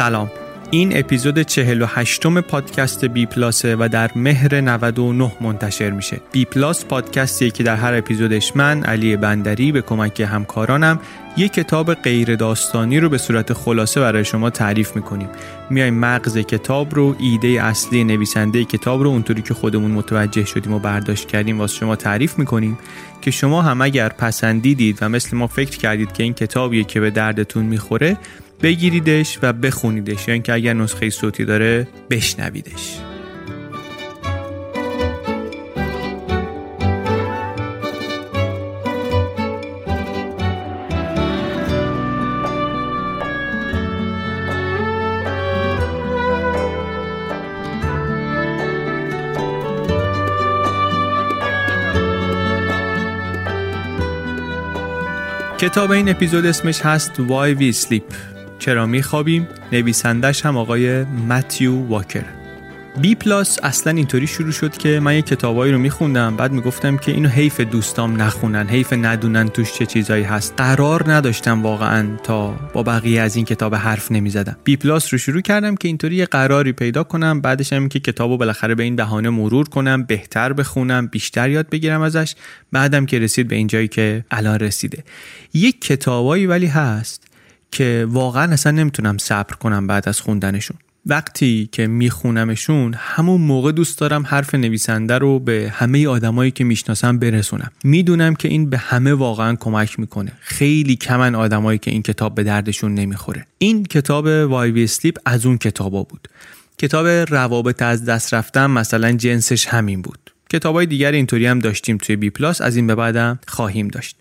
سلام. این اپیزود 48 م پادکست بی پلاسه و در مهر 99 منتشر میشه. بی پلاس پادکستیه که در هر اپیزودش من علی بندری به کمک همکارانم یک کتاب غیر داستانی رو به صورت خلاصه برای شما تعریف می‌کنیم. میایم مغز کتاب رو ایده اصلی نویسنده کتاب رو اونطوری که خودمون متوجه شدیم و برداشت کردیم واسه شما تعریف می‌کنیم. که شما هم اگر پسندیدید و مثل ما فکر کردید که این کتابیه که به دردتون می‌خوره بگیریدش و بخونیدش. یا اینکه اگر نسخه صوتی داره بشنویدش. کتاب این اپیزود اسمش هست Why We Sleep چرا میخوابیم؟ نویسندش هم آقای متیو واکر. بی پلاس اصلا اینطوری شروع شد که من یه کتابایی رو میخوندم بعد می‌گفتم که اینو حیف دوستام نخونن حیف ندونن توش چه چیزایی هست. قرار نداشتم واقعا تا با بقیه از این کتاب حرف نمی‌زدم. بی پلاس رو شروع کردم که اینطوری یه قراری پیدا کنم بعدش هم که کتابو بالاخره به این بهانه مرور کنم بهتر بخونم بیشتر یاد بگیرم ازش بعدم که رسید به اینجایی که الان رسیده. یک کتابایی ولی هست که واقعا اصلا نمی‌تونم صبر کنم بعد از خوندنشون. وقتی که میخونمشون همون موقع دوست دارم حرف نویسنده رو به همه آدمایی که می‌شناسم برسونم. می‌دونم که این به همه واقعا کمک می‌کنه. خیلی کمن آدمایی که این کتاب به دردشون نمی‌خوره. این کتاب Why We Sleep از اون کتابا بود. کتاب روابط از دست رفتن مثلا جنسش همین بود. کتابای دیگر اینطوری هم داشتیم توی بی پلاس از این به بعدم خواهیم داشت.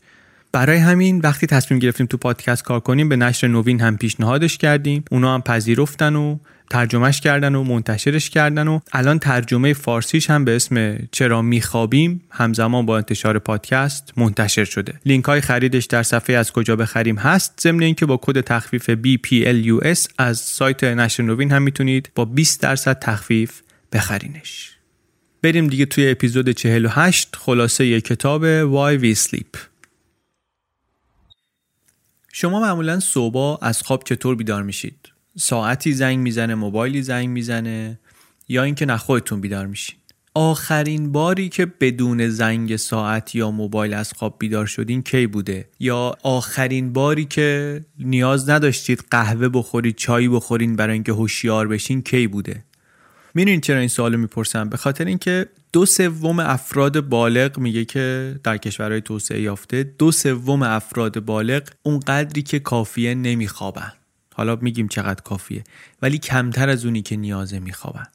برای همین وقتی تصمیم گرفتیم تو پادکست کار کنیم به نشر نوین هم پیشنهادش کردیم. اونا هم پذیرفتن و ترجمهش کردن و منتشرش کردن و الان ترجمه فارسیش هم به اسم چرا میخوابیم همزمان با انتشار پادکست منتشر شده. لینک های خریدش در صفحه از کجا بخریم هست. ضمن اینکه با کد تخفیف BPLUS از سایت نشر نوین هم می‌تونید با 20 درصد تخفیف بخرینش. بریم دیگه توی اپیزود 48 خلاصه ی کتاب Why We Sleep. شما معمولا صبح از خواب چطور بیدار میشید؟ ساعتی زنگ می‌زنه موبایلی زنگ می‌زنه یا اینکه نه خودتون بیدار میشین؟ آخرین باری که بدون زنگ ساعت یا موبایل از خواب بیدار شدین کی بوده؟ یا آخرین باری که نیاز نداشتید قهوه بخورید چای بخورین برای اینکه هوشیار بشین کی بوده؟ می‌دونید چرا این سوالو می‌پرسم؟ به خاطر اینکه دو سوم افراد بالغ میگه که در کشورهای توسعه یافته دو سوم افراد بالغ اون قدری که کافیه نمیخوابن. حالا میگیم چقدر کافیه ولی کمتر از اونی که نیازه میخوابن.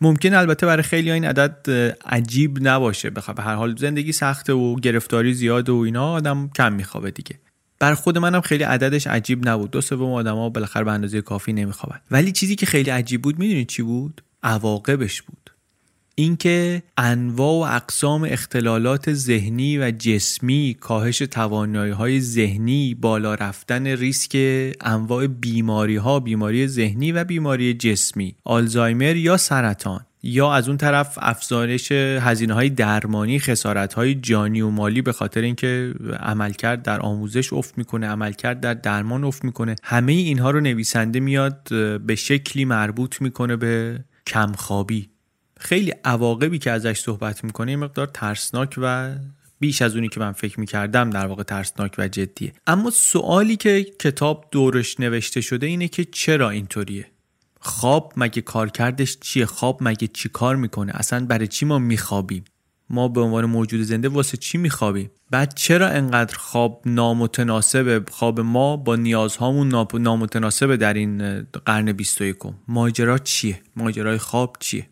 ممکن البته برای خیلی این عدد عجیب نباشه. به هر حال زندگی سخته و گرفتاری زیاده و اینا آدم کم میخوابه دیگه. بر خود منم خیلی عددش عجیب نبود. دو سوم آدما بالاخره به اندازه کافی نمیخوابن. ولی چیزی که خیلی عجیب بود می‌دونید چی بود؟ عواقبش بود. اینکه انواع و اقسام اختلالات ذهنی و جسمی کاهش توانایی های ذهنی بالا رفتن ریسک انواع بیماری ها بیماری ذهنی و بیماری جسمی آلزایمر یا سرطان یا از اون طرف افزایش هزینه های درمانی خسارت های جانی و مالی به خاطر اینکه عملکرد در آموزش افت می‌کنه عملکرد در درمان افت می‌کنه. همه اینها رو نویسنده میاد به شکلی مربوط می‌کنه به کمخوابی. خیلی عواقبی که ازش صحبت می‌کنه یه مقدار ترسناک و بیش از اونی که من فکر می‌کردم در واقع ترسناک و جدیه. اما سوالی که کتاب دورش نوشته شده اینه که چرا اینطوریه؟ خواب مگه کارکردش چیه؟ خواب مگه چی کار می‌کنه؟ اصلا برای چی ما میخوابیم؟ ما به عنوان موجود زنده واسه چی میخوابیم؟ بعد چرا انقدر خواب نامتناسب خواب ما با نیازهامون نامتناسبه در این قرن 21 ماجرا چیه؟ ماجرای خواب چیه؟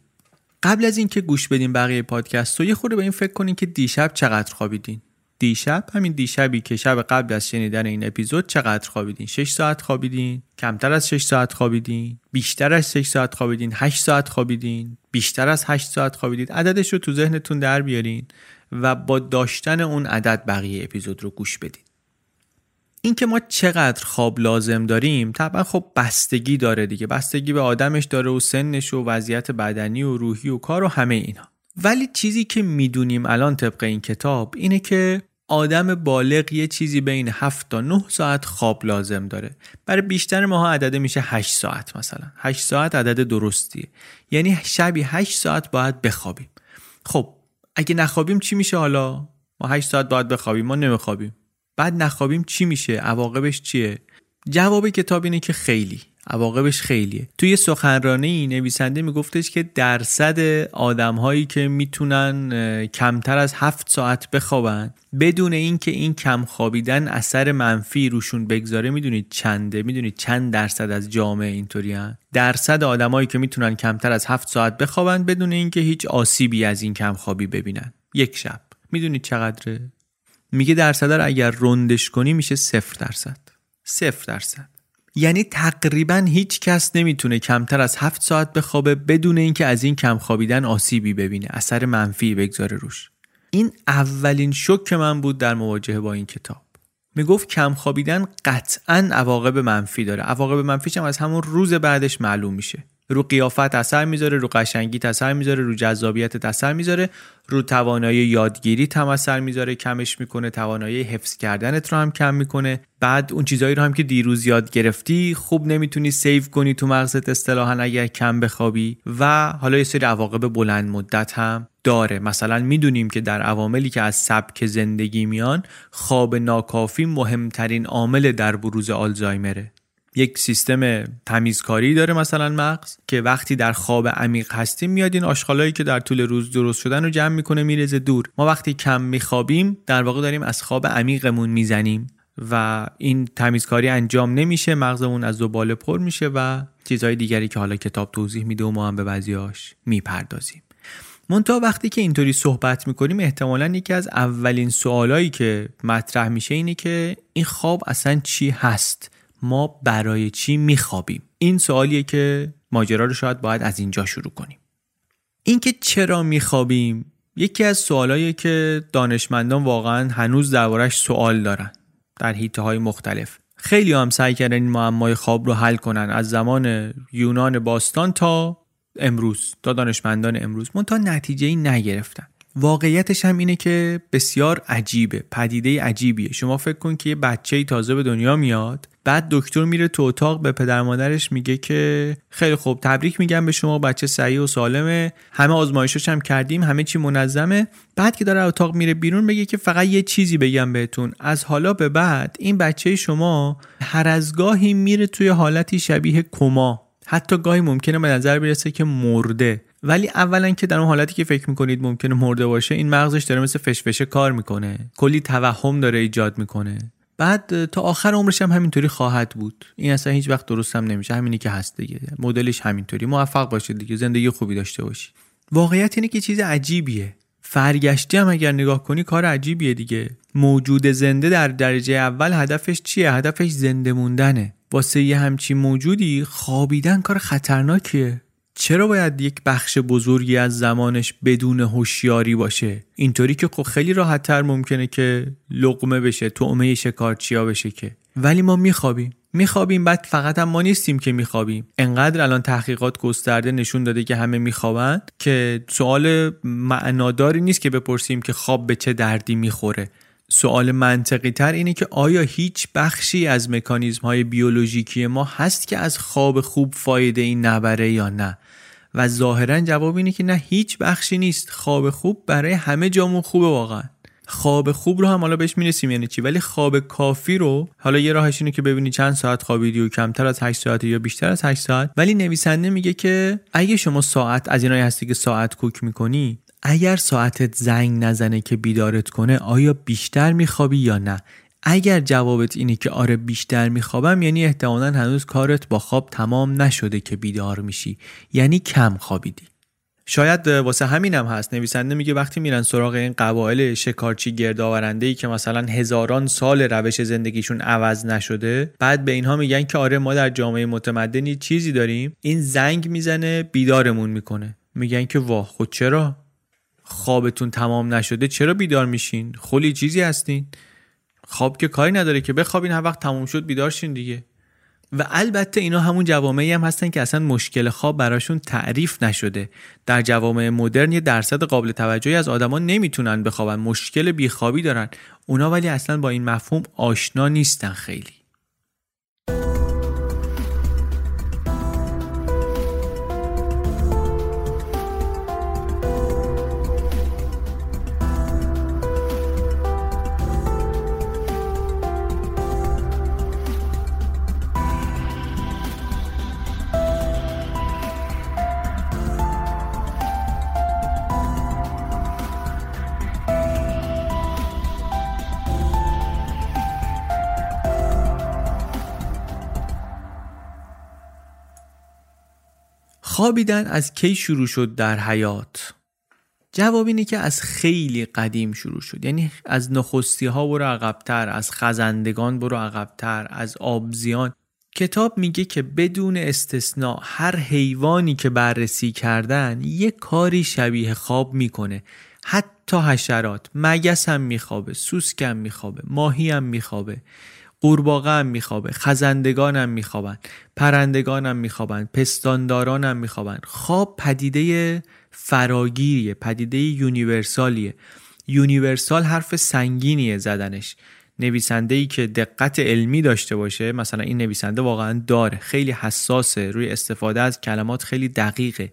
قبل از اینکه گوش بدین بقیه پادکست رو یه خورده به این فکر کنین که دیشب چقدر خوابیدین. دیشب همین دیشبی که شب قبل از شنیدن این اپیزود چقدر خوابیدین؟ 6 ساعت خوابیدین؟ کمتر از 6 ساعت خوابیدین؟ بیشتر از 6 ساعت خوابیدین؟ 8 ساعت خوابیدین؟ بیشتر از 8 ساعت خوابیدین؟ عددش رو تو ذهنتون در بیارین و با داشتن اون عدد بقیه اپیزود رو گوش بدین. اینکه ما چقدر خواب لازم داریم طبعا خب بستگی داره دیگه. بستگی به آدمش داره و سنش و وضعیت بدنی و روحی و کار و همه اینا. ولی چیزی که می‌دونیم الان طبق این کتاب اینه که آدم بالغ یه چیزی بین 7 تا 9 ساعت خواب لازم داره. برای بیشتر ماها عدده میشه 8 ساعت مثلا. 8 ساعت عدد درستیه. یعنی شبی 8 ساعت باید بخوابیم. خب اگه نخوابیم چی میشه حالا؟ ما 8 ساعت باید بخوابیم ما نمیخوابیم. بعد نخوابیم چی میشه؟ عواقبش چیه؟ جواب کتاب اینه که خیلی. عواقبش خیلیه. توی سخنرانی نویسنده میگفتش که درصد آدم هایی که می‌تونن کمتر از هفت ساعت بخوابن بدون اینکه این کم خوابیدن اثر منفی روشون بگذاره می‌دونید چنده؟ می‌دونید چند درصد از جامعه اینطوری؟ درصد آدمایی که می‌تونن کمتر از هفت ساعت بخوابن بدون اینکه هیچ آسیبی از این کم خوابی ببینن. یک شب. می‌دونید چقدره؟ میگه درصد اگر رندش کنی میشه صفر درصد. صفر درصد. یعنی تقریبا هیچ کس نمی‌تونه کمتر از هفت ساعت بخوابه بدون اینکه از این کم خوابیدن آسیبی ببینه اثر منفی بگذاره روش. این اولین شک من بود در مواجهه با این کتاب. می‌گفت کم خوابیدن قطعا عواقب منفی داره. عواقب منفیش هم از همون روز بعدش معلوم میشه. رو قیافت اثر می‌ذاره رو قشنگی اثر می‌ذاره رو جذابیت اثر می‌ذاره رو توانایی یادگیری هم اثر می‌ذاره کمش می‌کنه توانایی حفظ کردنت رو هم کم می‌کنه. بعد اون چیزایی رو هم که دیروز یاد گرفتی خوب نمی‌تونی سیو کنی تو مغزت اصطلاحا اگر کم بخوابی. و حالا یه سری عواقب بلند مدت هم داره. مثلا می‌دونیم که در عواملی که از سبک زندگی میان خواب ناکافی مهمترین عامل در بروز آلزایمره. یک سیستم تمیزکاری داره مثلا مغز که وقتی در خواب عمیق هستیم میاد این آشغالایی که در طول روز درست شدن رو جمع می‌کنه میرزه دور. ما وقتی کم میخوابیم در واقع داریم از خواب عمیقمون می‌زنیم و این تمیزکاری انجام نمیشه مغزمون از زباله پر میشه و چیزهای دیگری که حالا کتاب توضیح میده و ما هم به بعضیاش می‌پردازیم. منتها وقتی که اینطوری صحبت می‌کنیم احتمالا یکی از اولین سوالایی که مطرح میشه اینه که این خواب اصلا چی هست؟ ما برای چی میخوابیم؟ این سوالیه که ماجرا رو شاید باید از اینجا شروع کنیم. اینکه چرا میخوابیم؟ یکی از سوالایی که دانشمندان واقعا هنوز دربارش سوال دارن در حیطه های مختلف. خیلی هم سعی کردن این معمای خواب رو حل کنن از زمان یونان باستان تا امروز تا دانشمندان امروز. منتها نتیجه ای نگرفتن. واقعیتش هم اینه که بسیار عجیبه پدیده عجیبیه. شما فکر کن که یه بچه تازه به دنیا میاد بعد دکتر میره تو اتاق به پدر مادرش میگه که خیلی خوب تبریک میگم به شما بچه صحیح و سالمه. همه آزمایشاش هم کردیم همه چی منظمه. بعد که داره اتاق میره بیرون میگه که فقط یه چیزی بگم بهتون. از حالا به بعد این بچه شما هر از گاهی میره توی حالتی شبیه کما. حتی گاهی ممکنه به نظر برسه که مرده. ولی اولا که در اون حالتی که فکر می‌کنید ممکنه مرده باشه این مغزش داره مثل فشفشه کار می‌کنه. کلی توهم داره ایجاد می‌کنه. بعد تا آخر عمرش هم همینطوری خواهد بود. این اصلا هیچ وقت درست هم نمیشه. همینی که هست دیگه. مدلش همینطوری. موفق باشید دیگه. زندگی خوبی داشته باشید واقعیت اینه که چیز عجیبیه. فرگشتی هم اگر نگاه کنی کار عجیبیه دیگه. موجود زنده در درجه اول هدفش چیه؟ هدفش زنده موندنه. واسه یه همچین موجودی خوابیدن کار خطرناکیه. چرا باید یک بخش بزرگی از زمانش بدون هوشیاری باشه؟ اینطوری که خب خیلی راحت تر ممکنه که لقمه بشه تعمه شکارچیا بشه که. ولی ما میخوابیم. میخوابیم بعد فقط هم ما نیستیم که میخوابیم. انقدر الان تحقیقات گسترده نشون داده که همه میخوابند که سوال معناداری نیست که بپرسیم که خواب به چه دردی می‌خوره. سوال منطقی تر اینه که آیا هیچ بخشی از مکانیزم های بیولوژیکی ما هست که از خواب خوب فایده این نبره یا نه؟ و ظاهرا جواب اینه که نه هیچ بخشی نیست. خواب خوب برای همه جامون خوبه واقعا. خواب خوب رو هم حالا بهش می‌رسیم یعنی چی؟ ولی خواب کافی رو حالا یه راهش اینه که ببینی چند ساعت خوابیدی و کمتر از 8 ساعت یا بیشتر از 8 ساعت. ولی نویسنده میگه که اگه شما ساعت از اینایی هستی که ساعت کوک می‌کنی اگر ساعتت زنگ نزنه که بیدارت کنه آیا بیشتر میخوابی یا نه؟ اگر جوابت اینه که آره بیشتر میخوابم یعنی احتمالا هنوز کارت با خواب تمام نشده که بیدار میشی. یعنی کم خوابیدی. شاید واسه همینم هم هست. نویسنده میگه وقتی میرن سراغ این قبایل شکارچی گردآورنده ای که مثلا هزاران سال روش زندگیشون عوض نشده بعد به اینها میگن که آره ما در جامعه متمدنی چیزی داریم. این زنگ می‌زنه بیدارمون می‌کنه. میگن که واه خود چرا؟ خوابتون تمام نشده چرا بیدار میشین؟ خلی چیزی هستین؟ خواب که کاری نداره که بخوابین هر وقت تموم شد بیدار شین دیگه. و البته اینا همون جوامعی هم هستن که اصلا مشکل خواب براشون تعریف نشده. در جوامع مدرن یه درصد قابل توجهی از آدما نمی‌تونن بخوابن مشکل بیخوابی دارن. اونا ولی اصلا با این مفهوم آشنا نیستن خیلی. خوابیدن از کی شروع شد در حیات؟ جواب اینه که از خیلی قدیم شروع شد. یعنی از نخستی ها برو عقبتر از خزندگان برو عقبتر از آبزیان. کتاب میگه که بدون استثناء هر حیوانی که بررسی کردن یه کاری شبیه خواب می‌کنه. حتی حشرات. مگس هم میخوابه سوسک هم میخوابه ماهی هم میخوابه. قورباغه هم میخوابه خزندگان هم میخوابن پرندگان هم میخوابن پستانداران هم میخوابن. خواب پدیده فراگیریه پدیده یونیورسالیه. یونیورسال حرف سنگینیه زدنش. نویسنده ای که دقت علمی داشته باشه مثلا این نویسنده واقعا داره خیلی حساسه روی استفاده از کلمات خیلی دقیقه.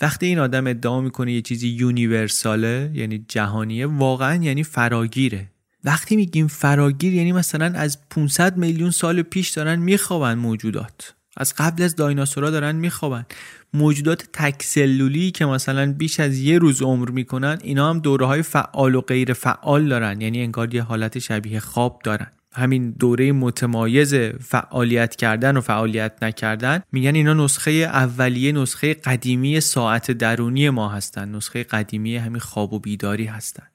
وقتی این آدم ادعا می‌کنه یه چیزی یونیورساله یعنی جهانیه واقعا یعنی فراگیره. وقتی میگیم فراگیر یعنی مثلا از 500 میلیون سال پیش دارن میخوابن موجودات. از قبل از دایناسورا دارن میخوابن. موجودات تکسلولی که مثلا بیش از یه روز عمر می‌کنن اینا هم دوره های فعال و غیر فعال دارن. یعنی انگار یه حالت شبیه خواب دارن. همین دوره متمایز فعالیت کردن و فعالیت نکردن میگن اینا نسخه اولیه نسخه قدیمی ساعت درونی ما هستن. نسخه قدیمی همین خواب و بیداری هستن.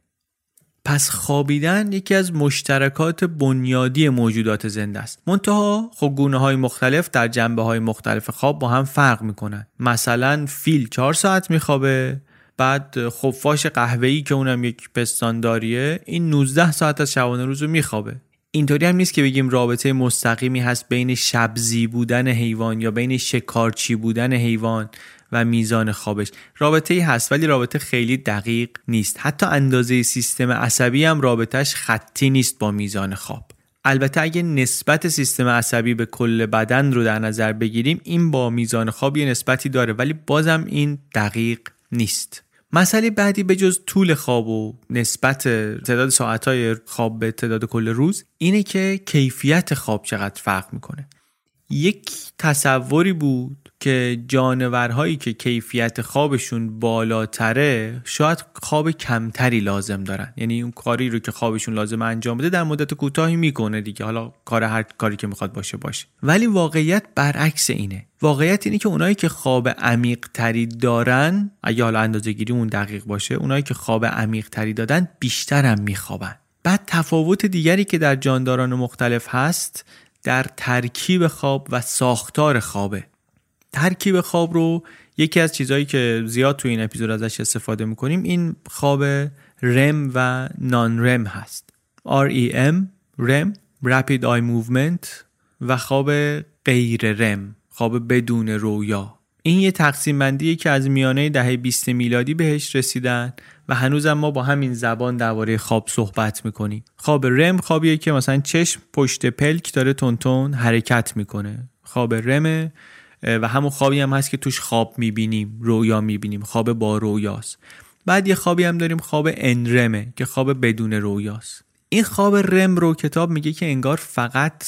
پس خوابیدن یکی از مشترکات بنیادی موجودات زنده است. منتها خب گونه های مختلف در جنبه های مختلف خواب با هم فرق می‌کنن. مثلا فیل چهار ساعت میخوابه بعد خفاش قهوه‌ای که اونم یک پستانداریه این 19 ساعت از شبانه روز رو میخوابه. اینطوری هم نیست که بگیم رابطه مستقیمی هست بین شبزی بودن حیوان یا بین شکارچی بودن حیوان. و میزان خوابش. رابطه ای هست ولی رابطه خیلی دقیق نیست. حتی اندازه سیستم عصبی هم رابطهش خطی نیست با میزان خواب. البته اگه نسبت سیستم عصبی به کل بدن رو در نظر بگیریم این با میزان خواب یه نسبتی داره ولی بازم این دقیق نیست. مسئله بعدی به جز طول خواب و نسبت تعداد ساعتهای خواب به تعداد کل روز اینه که کیفیت خواب چقدر فرق می‌کنه. یک تصوری بود که جانورهایی که کیفیت خوابشون بالاتره شاید خواب کمتری لازم دارن. یعنی اون کاری رو که خوابشون لازم انجام بده در مدت کوتاهی می‌کنه دیگه. حالا کار هر کاری که می‌خواد باشه باشه. ولی واقعیت برعکس اینه. واقعیت اینه که اونایی که خواب عمیق تری دارن اگه حالا اندازه اون دقیق باشه اونایی که خواب عمیق تری دادن بیشتر هم میخوابن. بعد تفاوت دیگری که در جانداران مختلف هست در ترکیب خواب و ساختار خوابه. ترکیب خواب رو یکی از چیزهایی که زیاد تو این اپیزود ازش استفاده می‌کنیم این خواب رم و نان رم هست REM رم Rapid Eye Movement و خواب غیر رم خواب بدون رویا. این یه تقسیم بندیه که از میانه دهه 20 میلادی بهش رسیدن و هنوزم ما با همین زبان درباره خواب صحبت می‌کنیم. خواب رم خوابیه که مثلا چشم پشت پلک داره تونتون حرکت می‌کنه. خواب رم و همون خوابی هم هست که توش خواب می‌بینیم رویا می‌بینیم. خواب با رویاست بعد یه خوابی هم داریم خواب انرمه که خواب بدون رویاست این خواب رم رو کتاب میگه که انگار فقط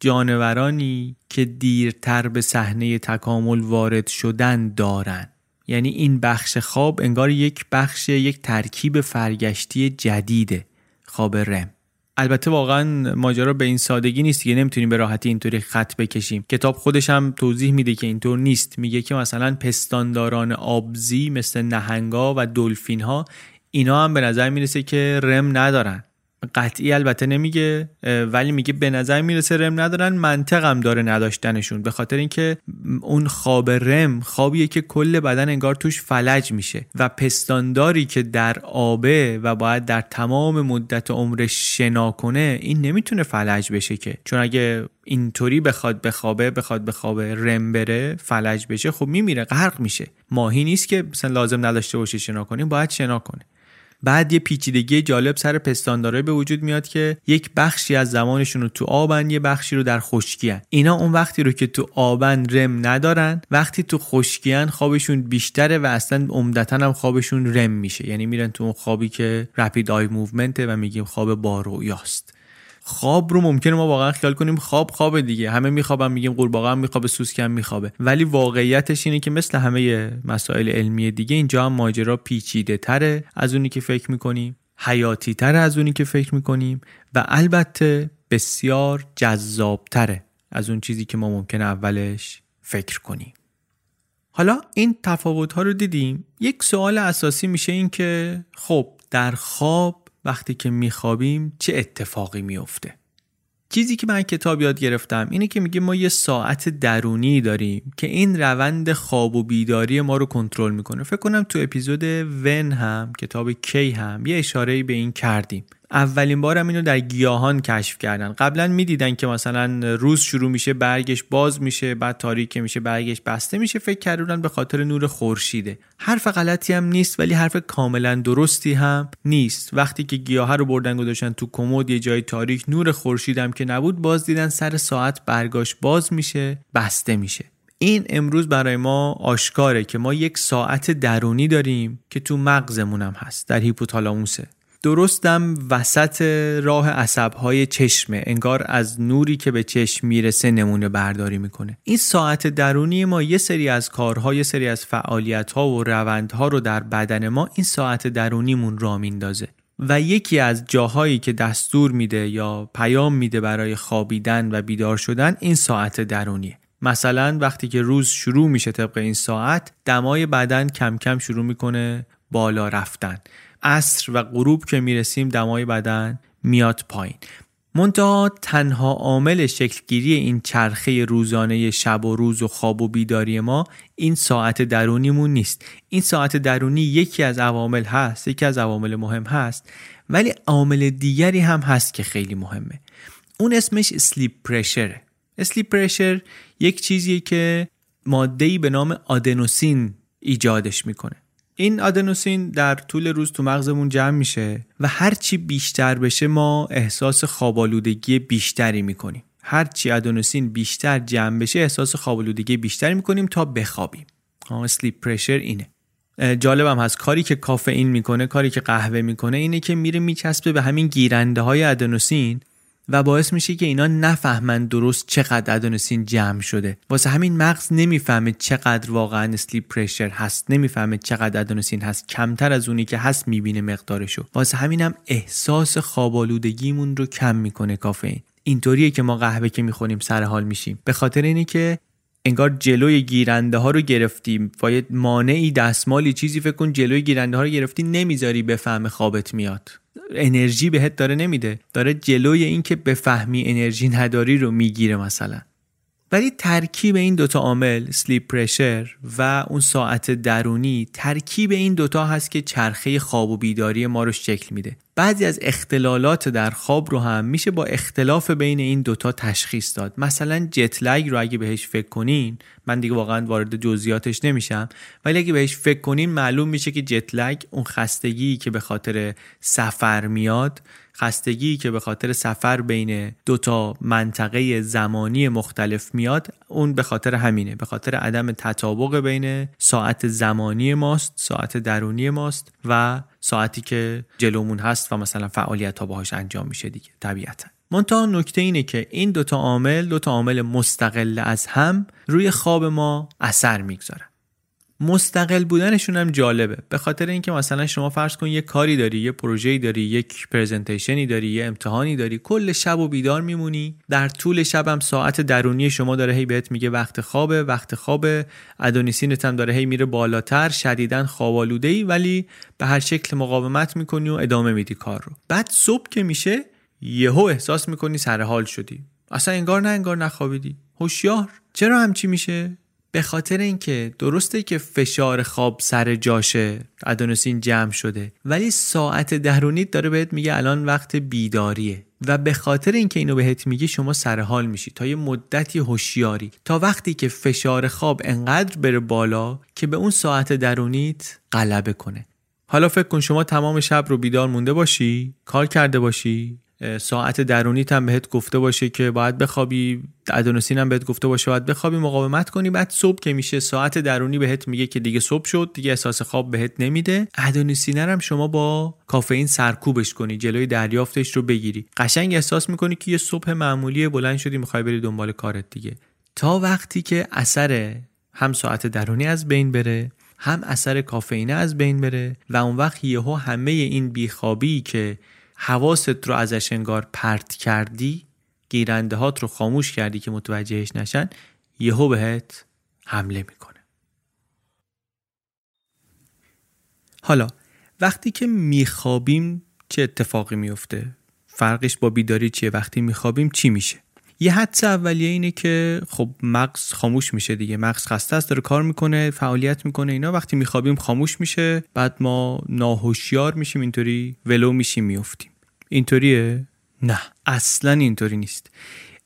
جانورانی که دیرتر به صحنه تکامل وارد شدن دارن. یعنی این بخش خواب انگار یک بخش یک ترکیب فرگشتی جدیده خواب رم. البته واقعا ماجرا به این سادگی نیست که نمی‌تونیم به راحتی اینطوری خط بکشیم. کتاب خودش هم توضیح میده که اینطور نیست. میگه که مثلا پستانداران آبزی مثل نهنگا و دلفین ها اینا هم به نظر می‌رسه که رم ندارن. قطعی البته نمیگه ولی میگه به نظر می‌رسه رم ندارن منطق هم داره نداشتنشون به خاطر اینکه اون خواب رم خوابیه که کل بدن انگار توش فلج میشه و پستانداری که در آبه و باید در تمام مدت عمرش شنا کنه این نمی‌تونه فلج بشه که. چون اگه اینطوری بخواد بخوابه بخواد بخوابه رم بره فلج بشه خب میمیره غرق میشه. ماهی نیست که مثلا لازم نداشته باشه شنا کنیم باید شنا کنه. بعد یه پیچیدگی جالب سر پستاندارای به وجود میاد که یک بخشی از زمانشون رو تو آبن یه بخشی رو در خشکی اینا اون وقتی رو که تو آبن رم ندارن وقتی تو خشکی خوابشون بیشتره و اصلا عمدتا هم خوابشون رم میشه. یعنی میرن تو اون خوابی که رپید آی موومنته و میگیم خواب با رویاست. خواب رو ممکنه ما واقعا خیال کنیم خواب خواب دیگه. همه میخوابن میگیم قورباغه هم میخوابه سوسکم میخوابه. ولی واقعیتش اینه که مثل همه مسائل علمی دیگه اینجا هم ماجرا پیچیده تره از اونی که فکر می‌کنیم حیاتی تره از اونی که فکر می‌کنیم و البته بسیار جذاب تره از اون چیزی که ما ممکنه اولش فکر کنیم. حالا این تفاوت ها رو دیدیم. یک سوال اساسی میشه این که خب در خواب وقتی که میخوابیم چه اتفاقی میفته؟ چیزی که من کتاب یاد گرفتم اینه که میگه ما یه ساعت درونی داریم که این روند خواب و بیداری ما رو کنترل می‌کنه. فکر کنم تو اپیزود ون هم کتاب کی هم یه اشاره به این کردیم. اولین بارم اینو در گیاهان کشف کردن. قبلا می‌دیدن که مثلا روز شروع میشه برگش باز میشه بعد تاریک میشه برگش بسته میشه فکر کردن به خاطر نور خورشیده. حرف غلطی هم نیست ولی حرف کاملا درستی هم نیست. وقتی که گیاه رو بردن گذاشتن تو کمد یه جای تاریک نور خورشیدم که نبود باز دیدن سر ساعت برگاش باز میشه بسته میشه. این امروز برای ما آشکاره که ما یک ساعت درونی داریم که تو مغزمون هم هست در هیپوتالاموسه. درستم وسط راه عصبهای چشمه انگار از نوری که به چشم می‌رسه نمونه برداری می‌کنه. این ساعت درونی ما یه سری از کارها یه سری از فعالیتها و روندها رو در بدن ما این ساعت درونیمون را میندازه. و یکی از جاهایی که دستور میده یا پیام میده برای خوابیدن و بیدار شدن این ساعت درونیه. مثلا وقتی که روز شروع میشه طبق این ساعت دمای بدن کم کم شروع می‌کنه بالا رفتن. عصر و غروب که می‌رسیم دمای بدن میاد پایین. منتها تنها عامل شکلگیری این چرخه روزانه شب و روز و خواب و بیداری ما این ساعت درونیمون نیست. این ساعت درونی یکی از عوامل هست یکی از عوامل مهم هست ولی عامل دیگری هم هست که خیلی مهمه. اون اسمش اسلیپ پرشره اسلیپ پرشر یک چیزیه که مادهی به نام آدنوسین ایجادش می‌کنه. این آدنوسین در طول روز تو مغزمون جمع میشه و هرچی بیشتر بشه ما احساس خوابالودگی بیشتری می‌کنیم. هرچی آدنوسین بیشتر جمع بشه احساس خوابالودگی بیشتری می‌کنیم تا بخوابیم. sleep pressure اینه. جالبم هست. کاری که کافئین می‌کنه کاری که قهوه می‌کنه اینه که میره میچسبه به همین گیرنده های آدنوسین و باعث میشه که اینا نفهمن درست چقدر آدنوسین جمع شده. واسه همین مغز نمی‌فهمه چقدر واقعا sleep pressure هست. نمی‌فهمه چقدر آدنوسین هست. کمتر از اونی که هست می‌بینه مقدارشو. واسه همینم احساس خوابالودگیمون رو کم می‌کنه کافئین. اینطوریه که ما قهوه که می‌خوریم سر حال میشیم. به خاطر اینی که انگار جلوی گیرنده ها رو گرفتیم. با یه مانعی دستمالی چیزی فکر کن جلوی گیرنده ها رو گرفتی نمی‌ذاری بفهم خوابت میاد. انرژی بهت داره نمیده. داره جلوی این که بفهمی انرژی نداری رو می‌گیره مثلا. ولی ترکیب این دوتا عامل سلیپ پرشر و اون ساعت درونی ترکیب این دوتا هست که چرخه خواب و بیداری ما رو شکل میده. بعضی از اختلالات در خواب رو هم میشه با اختلاف بین این دوتا تشخیص داد. مثلا جت لگ رو اگه بهش فکر کنین من دیگه واقعا وارد جزئیاتش نمیشم ولی اگه بهش فکر کنین معلوم میشه که جت لگ اون خستگی که به خاطر سفر میاد خستگی که به خاطر سفر بین دو تا منطقه زمانی مختلف میاد اون به خاطر همینه. به خاطر عدم تطابق بین ساعت زمانی ماست ساعت درونی ماست و ساعتی که جلومون هست و مثلا فعالیت ها باهاش انجام میشه دیگه طبیعتا. منتها نکته اینه که این دوتا عامل دوتا عامل مستقل از هم روی خواب ما اثر می‌گذارن. مستقل بودنشون هم جالبه. به خاطر اینکه مثلا شما فرض کن یه کاری داری یه پروژه‌ای داری یک presentation ی داری یه امتحانی داری کل شبو بیدار میمونی. در طول شب هم ساعت درونی شما داره هی بهت میگه وقت خوابه وقت خوابه. آدنوسینت هم داره هی میره بالاتر شدیدا خوابالوده ای ولی به هر شکل مقاومت می‌کنی و ادامه میدی کار رو. بعد صبح که میشه یهو احساس می‌کنی سر حال شدی. اصلا انگار نه انگار نخوابیدی. هوشیار. چرا همچی میشه؟ به خاطر اینکه درسته که فشار خواب سر جاشه ادونوسین جمع شده ولی ساعت درونیت داره بهت میگه الان وقت بیداریه. و به خاطر اینکه اینو بهت میگه شما سر حال میشی تا یه مدتی هوشیاری. تا وقتی که فشار خواب انقدر بره بالا که به اون ساعت درونیت غلبه کنه. حالا فکر کن شما تمام شب رو بیدار مونده باشی کار کرده باشی ساعت درونیت هم بهت گفته باشه که باید بخوابی ادونوسین هم بهت گفته باشه باید بخوابی مقاومت کنی. بعد صبح که میشه ساعت درونی بهت میگه که دیگه صبح شد دیگه احساس خواب بهت نمیده. ادونوسین هم شما با کافئین سرکوبش کنی جلوی دریافتش رو بگیری. قشنگ احساس می‌کنی که یه صبح معمولی بلند شدی می‌خوای بری دنبال کارت دیگه. تا وقتی که اثر هم ساعت درونی از بین بره هم اثر کافئین از بین بره و اون وقت یهو همه این بیخوابی که حواست رو ازش انگار پرت کردی گیرنده هات رو خاموش کردی که متوجهش نشن یهو بهت حمله می‌کنه. حالا وقتی که میخوابیم چه اتفاقی میفته فرقش با بیداری چیه؟ وقتی میخوابیم چی میشه؟ یه حدس اولیه اینه که خب مغز خاموش میشه دیگه. مغز خسته است داره کار می‌کنه فعالیت می‌کنه اینا. وقتی میخوابیم خاموش میشه بعد ما ناهوشیار میشیم اینطوری ولو میشیم میفتیم. اینطوریه؟ نه. اصلا اینطوری نیست.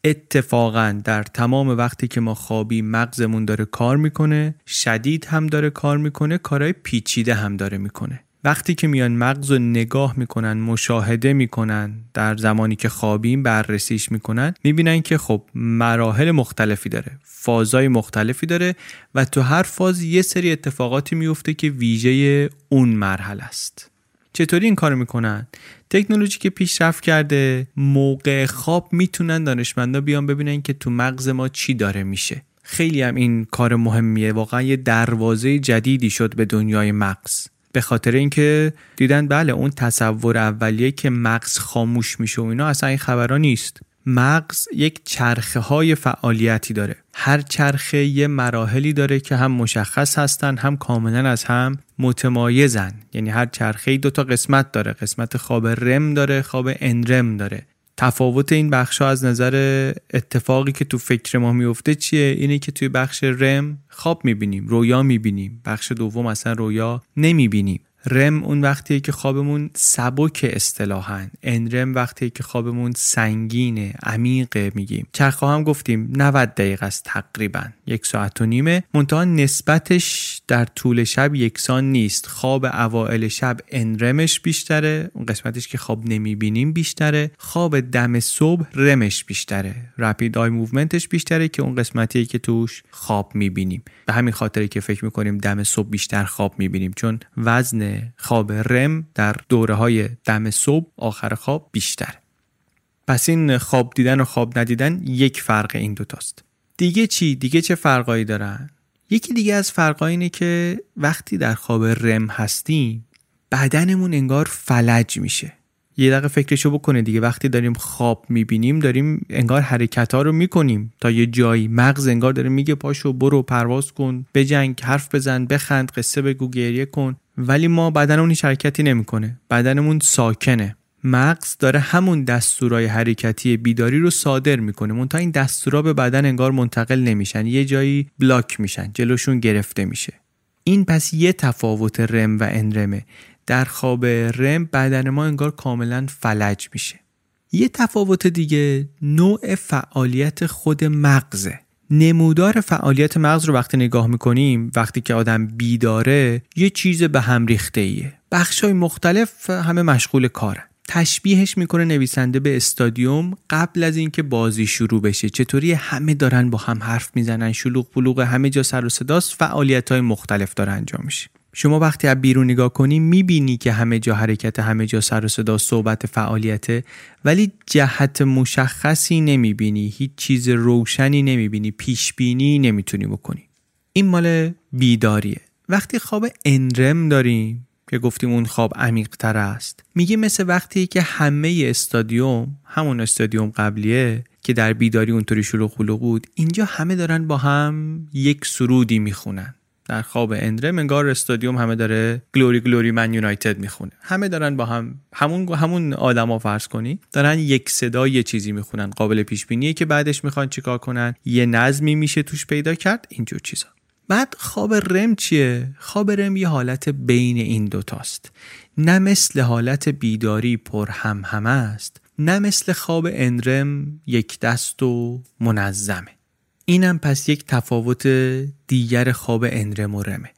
اتفاقا در تمام وقتی که ما خوابی مغزمون داره کار می‌کنه شدید هم داره کار می‌کنه کارهای پیچیده هم داره می‌کنه. وقتی که میان مغز رو نگاه می‌کنن مشاهده می‌کنن در زمانی که خوابیم بررسیش می‌کنن می‌بینن که خب مراحل مختلفی داره فازای مختلفی داره و تو هر فاز یه سری اتفاقاتی میفته که ویژه اون مرحله است. چطوری این کار می‌کنن؟ تکنولوژی که پیشرفت کرده موقع خواب می‌تونن دانشمندا بیان ببینن که تو مغز ما چی داره میشه. خیلی هم این کار مهمیه واقعا یه دروازه جدیدی شد به دنیای مغز. به خاطر اینکه دیدن بله اون تصور اولیه که مغز خاموش میشه و اینا اصلا این خبرها نیست. مغز یک چرخه های فعالیتی داره. هر چرخه یه مراحلی داره که هم مشخص هستن هم کاملا از هم متمایزن. یعنی هر چرخه دو تا قسمت داره. قسمت خواب رم داره خواب انرم داره. تفاوت این بخش ها از نظر اتفاقی که تو فکر ما میفته چیه؟ اینه که توی بخش REM خواب می‌بینیم رویا می‌بینیم. بخش دوم اصلا رویا نمی‌بینیم. REM اون وقتیه که خوابمون سبک اصطلاحا. NREM وقتیه که خوابمون سنگینه عمیقه میگیم. چرخه هم گفتیم 90 دقیقه است تقریبا. یک ساعت و نیمه. منتها نسبتش در طول شب یکسان نیست. خواب اوائل شب NREM ش بیشتره. اون قسمتش که خواب نمی‌بینیم بیشتره. خواب دم صبح REM ش بیشتره. rapid eye movement ش بیشتره که اون قسمتیه که توش خواب می‌بینیم. به همین خاطری که فکر می‌کنیم دم صبح بیشتر خواب می‌بینیم. چون وزن خواب رم در دوره های دم صبح آخر خواب بیشتره پس این خواب دیدن و خواب ندیدن یک فرق این دوتاست دیگه چی؟ دیگه چه فرقایی دارن؟ یکی دیگه از فرقا اینه که وقتی در خواب رم هستیم بدنمون انگار فلج میشه. یه دقیقه فکرشو بکنه دیگه. وقتی داریم خواب می‌بینیم داریم انگار حرکت ها رو می‌کنیم. تا یه جایی مغز انگار داره میگه پاشو برو پرواز کن بجنگ حرف بزن بخند قصه بگو گریه کن. ولی ما بدنمون هیچ حرکتی نمی‌کنه. بدنمون ساکنه. مغز داره همون دستورای حرکتی بیداری رو صادر می‌کنه. تا این دستورا به بدن انگار منتقل نمیشن. یه جایی بلاک میشن. جلوشون گرفته میشه. این پس یه تفاوت رم و انرمه. در خواب رم بدن ما انگار کاملا فلج میشه. یه تفاوت دیگه نوع فعالیت خود مغزه. نمودار فعالیت مغز رو وقتی نگاه می‌کنیم وقتی که آدم بیداره یه چیز به هم ریخته ایه بخش های مختلف همه مشغول کارن تشبیهش می‌کنه نویسنده به استادیوم قبل از اینکه بازی شروع بشه. چطوری همه دارن با هم حرف می‌زنن شلوغ بلوغ همه جا سر و صداست فعالیت های مختلف داره انجام میشه. شما وقتی از بیرون نگاه کنی می‌بینی که همه جا حرکت همه جا سر و صدا صحبت فعالیته ولی جهت مشخصی نمی‌بینی هیچ چیز روشنی نمی‌بینی پیش بینی نمی‌تونی بکنی. این مال بیداریه. وقتی خواب انرم داریم که گفتیم اون خواب عمیق تر است میگه مثل وقتی که همه استادیوم همون استادیوم قبلیه که در بیداری اونطوری شلوغ بود اینجا همه دارن با هم یک سرودی می‌خونن. در خواب اندره منگار استادیوم همه داره گلوری گلوری من یونایتد می‌خونه. همه دارن با هم همون همون آدما فرض کنی دارن یک صدا یه چیزی می‌خونن قابل پیش بینیه که بعدش می‌خوان چیکار کنن. یه نظمی میشه توش پیدا کرد اینجور چیزا. بعد خواب رم چیه؟ خواب رم یه حالت بین این دوتاست نه مثل حالت بیداری پر هم همه است نه مثل خواب انرم یک دست و منظمه. اینم پس یک تفاوت دیگر خواب انرم و رمه.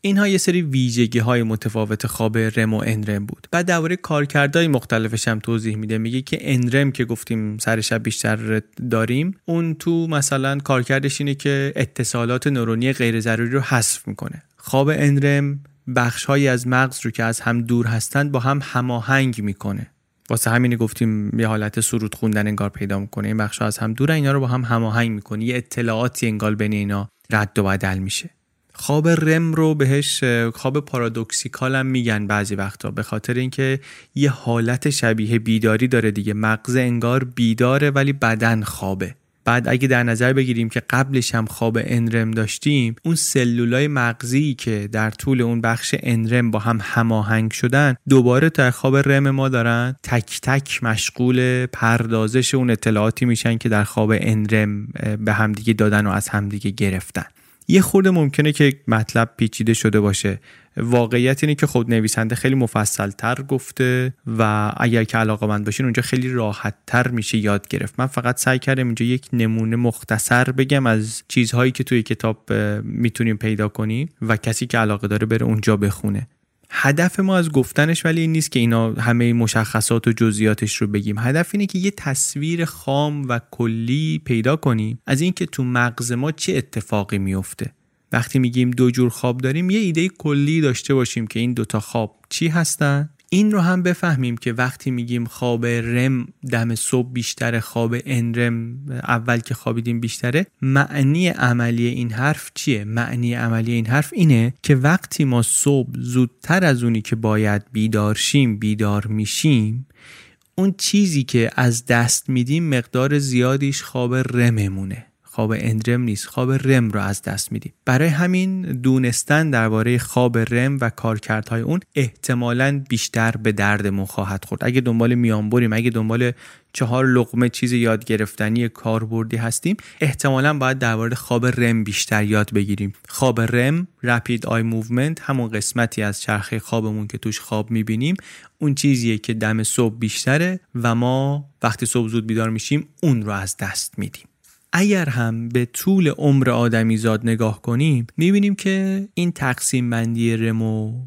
اینها یه سری ویژگی های متفاوت خواب رم و انرم بود. بعد درباره کارکردهای مختلفش هم توضیح میده. میگه که انرم که گفتیم سر شب بیشتر داریم اون تو مثلا کارکردش اینه که اتصالات نورونی غیر ضروری رو حذف می‌کنه. خواب انرم بخش از مغز رو که از هم دور هستند با هم هماهنگ می‌کنه. واسه همین گفتیم یه حالت سرود خوندن انگار پیدا می‌کنه. این بخش از هم دور اینا رو با هم هماهنگ می‌کنه یه اطلاعاتی انگار بین اینا رد و بدل میشه. خواب رم رو بهش خواب پارادوکسیکال هم میگن بعضی وقتا به خاطر اینکه یه حالت شبیه بیداری داره دیگه. مغز انگار بیداره ولی بدن خوابه. بعد اگه در نظر بگیریم که قبلش هم خواب انرم داشتیم اون سلولای مغزی که در طول اون بخش انرم با هم هماهنگ شدن دوباره در خواب رم ما دارن. تک تک مشغول پردازش اون اطلاعاتی میشن که در خواب انرم به همدیگه دادن و از همدیگه گرفتن. یه خورده ممکنه که مطلب پیچیده شده باشه. واقعیت اینه که خود نویسنده خیلی مفصل تر گفته و اگر که علاقه من باشین اونجا خیلی راحت تر میشه یاد گرفت. من فقط سعی کردم اینجا یک نمونه مختصر بگم از چیزهایی که توی کتاب می‌تونیم پیدا کنیم و کسی که علاقه داره بره اونجا بخونه. هدف ما از گفتنش ولی این نیست که اینا همه مشخصات و جزئیاتش رو بگیم. هدف اینه که یه تصویر خام و کلی پیدا کنیم. از اینکه تو مغز ما چه اتفاقی میفته. وقتی میگیم دو جور خواب داریم یه ایده کلی داشته باشیم که این دوتا خواب چی هستن؟ این رو هم بفهمیم که وقتی میگیم خواب رم دم صبح بیشتره خواب انرم اول که خوابیدیم بیشتره معنی عملی این حرف چیه؟ معنی عملی این حرف اینه که وقتی ما صبح زودتر از اونی که باید بیدار شیم بیدار میشیم اون چیزی که از دست میدیم مقدار زیادیش خواب رممونه. خواب اندرم نیست خواب رم رو از دست میدیم. برای همین دونستن درباره خواب رم و کارکردهای اون احتمالا بیشتر به دردمون خواهد خورد. اگه دنبال میان بریم اگه دنبال چهار لقمه چیز یاد گرفتنی کاربردی هستیم احتمالا باید درباره خواب REM بیشتر یاد بگیریم. خواب REM rapid eye movement همون قسمتی از چرخه خوابمون که توش خواب می‌بینیم اون چیزیه که دم صبح بیشتره و ما وقتی صبح زود بیدار میشیم اون رو از دست میدیم. اگر هم به طول عمر آدمی زاد نگاه کنیم می‌بینیم که این تقسیم بندی REM و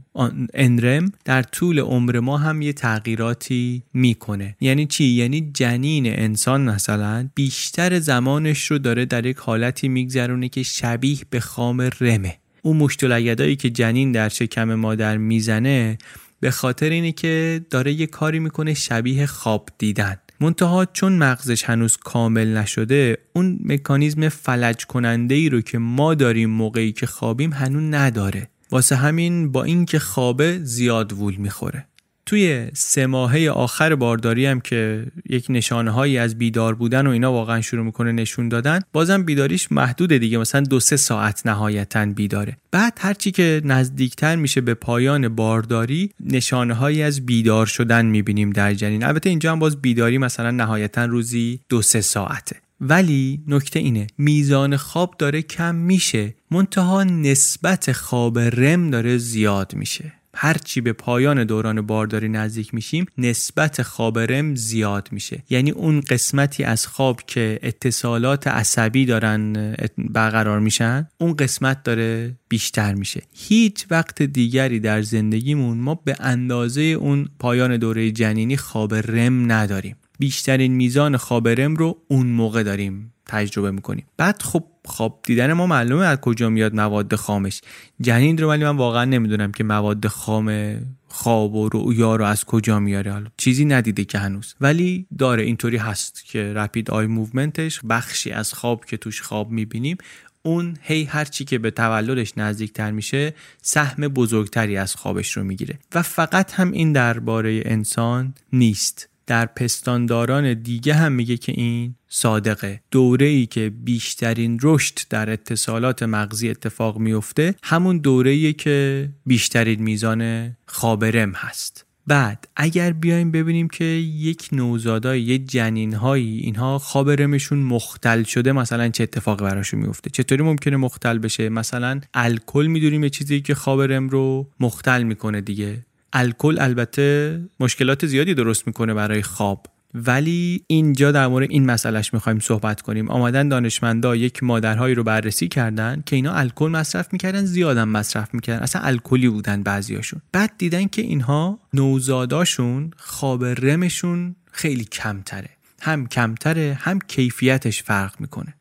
NREM در طول عمر ما هم یه تغییراتی می‌کنه. یعنی چی؟ یعنی جنین انسان مثلا بیشتر زمانش رو داره در یک حالتی میگذرونه که شبیه به خواب REM ه. اون مشت لگدایی که جنین در شکم مادر می‌زنه به خاطر اینه که داره یه کاری می‌کنه شبیه خواب دیدن. منتها چون مغزش هنوز کامل نشده اون مکانیزم فلج کننده ای رو که ما داریم موقعی که خوابیم هنوز نداره. واسه همین با اینکه خوابه زیاد وول می‌خوره. توی سه ماهه آخر بارداری هم که یک نشانه هایی از بیدار بودن و اینا واقعا شروع می‌کنه نشون دادن بازم بیداریش محدوده دیگه. مثلا دو سه ساعت نهایتا بیداره. بعد هرچی که نزدیکتر میشه به پایان بارداری نشانه هایی از بیدار شدن می‌بینیم در جنین البته اینجا هم باز بیداری مثلا نهایتا روزی دو سه ساعته. ولی نکته اینه میزان خواب داره کم میشه. منتها نسبت خواب رم داره زیاد میشه. هرچی به پایان دوران بارداری نزدیک میشیم نسبت خواب رم زیاد میشه. یعنی اون قسمتی از خواب که اتصالات عصبی دارن برقرار میشن اون قسمت داره بیشتر میشه. هیچ وقت دیگری در زندگیمون ما به اندازه اون پایان دوره جنینی خواب رم نداریم. بیشترین میزان خواب رم رو اون موقع داریم. تجربه می‌کنیم. بعد خب خواب دیدن ما معلومه از کجا میاد مواد خامش. جنین رو ولی من واقعا نمی‌دونم که مواد خام خواب و رؤیا رو از کجا میاره. حالا چیزی ندیده که هنوز. ولی داره اینطوری هست که رپید آی موومنتش بخشی از خواب که توش خواب می‌بینیم اون هی هرچی که به تولدش نزدیکتر میشه سهم بزرگتری از خوابش رو می‌گیره. و فقط هم این درباره انسان نیست. در پستانداران دیگه هم میگه که این صادقه. دوره ای که بیشترین رشد در اتصالات مغزی اتفاق میفته همون دوره ای که بیشترین میزان خابرم هست. بعد اگر بیایم ببینیم که یک نوزادای یه جنین هایی اینها خابرمشون مختل شده مثلا چه اتفاقی براشون میفته چطوری ممکنه مختل بشه؟ مثلا الکل می‌دونیم یه چیزی که خابرم رو مختل می‌کنه دیگه. الکل البته مشکلات زیادی درست می‌کنه برای خواب. ولی اینجا در مورد این مسئلهش می‌خوایم صحبت کنیم. آمدن دانشمندا یک مادرهایی رو بررسی کردن که اینا الکل مصرف می‌کردن زیادم مصرف می‌کردن. اصلا الکلی بودن بعضیاشون. بعد دیدن که اینها نوزاداشون خواب رمشون خیلی کمتره. هم کمتره هم کیفیتش فرق می‌کنه.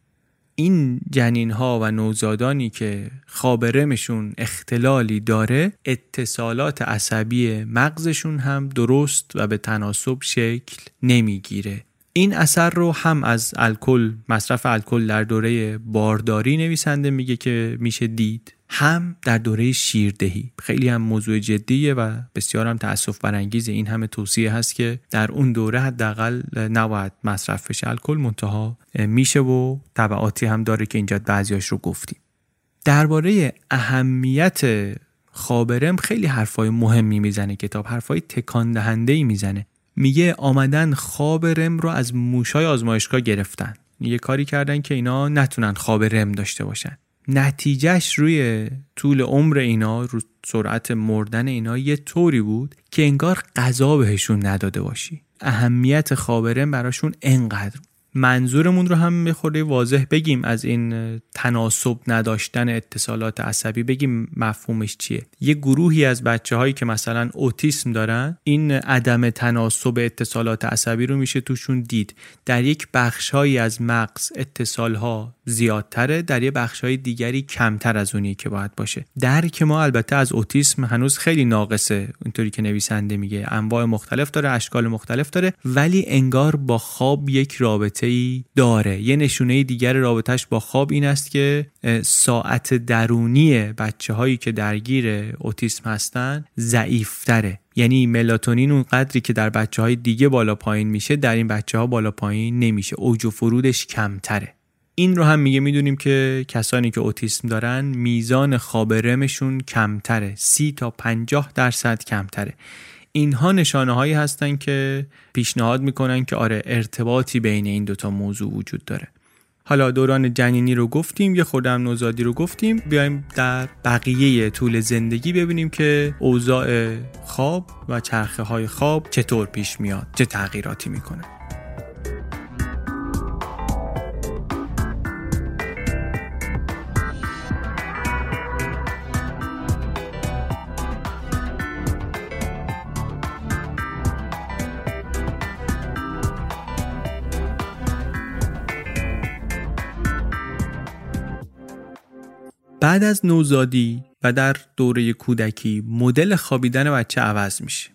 این جنین ها و نوزادانی که خابرمشون اختلالی داره اتصالات عصبی مغزشون هم درست و به تناسب شکل نمی‌گیره. این اثر رو هم از الکل مصرف الکل در دوره بارداری نویسنده میگه که میشه دید. هم در دوره شیردهی. خیلی هم موضوع جدیه و بسیار هم تاسف برانگیز این همه توصیه هست که در اون دوره حداقل نباید مصرف بشه. الکل منتها میشه و تبعاتی هم داره که اینجا بعضیاش رو گفتیم. درباره اهمیت خابرم خیلی حرفای مهمی می‌زنه کتاب. حرفای تکان دهنده ای می‌زنه. میگه آمدن خابرم رو از موشای آزمایشگاه گرفتن. یه کاری کردن که اینا نتونن خواب رم داشته باشن. نتیجهش روی طول عمر اینا رو سرعت مردن اینا یه طوری بود که انگار غذا بهشون نداده باشی. اهمیت خابرم براشون انقدر. منظورمون رو هم خورده واضح بگیم از این تناسب نداشتن اتصالات عصبی بگیم مفهومش چیه. یه گروهی از بچه هایی که مثلا اوتیسم دارن این عدم تناسب اتصالات عصبی رو میشه توشون دید. در یک بخشهایی از مغز اتصال ها زیادتره در یه بخش های دیگری کمتر از اونی که باید باشه. درک ما البته از اوتیسم هنوز خیلی ناقصه. اینطوری که نویسنده میگه. انواع مختلف داره اشکال مختلف داره ولی انگار با خواب یک رابطه ای داره. یه نشونه دیگر رابطهش با خواب این است که ساعت درونی بچه هایی که درگیر اوتیسم هستن ضعیفتره. یعنی ملاتونین اون قدری که در بچه های دیگه بالا پایین میشه در این بچه ها بالا پایین نمیشه. اوج و فرودش کمتره. این رو هم میگه می‌دونیم که کسانی که اوتیسم دارن میزان خواب کمتره. سی تا پنجاه درصد کمتره. اینها نشانه هایی هستن که پیشنهاد می‌کنن که آره ارتباطی بین این دوتا موضوع وجود داره. حالا دوران جنینی رو گفتیم یه خودم نوزادی رو گفتیم. بیایم در بقیه طول زندگی ببینیم که اوضاع خواب و چرخه های خواب چطور پیش میاد چه تغییراتی می‌کنه. بعد از نوزادی و در دوره کودکی مدل خوابیدن بچه عوض میشه.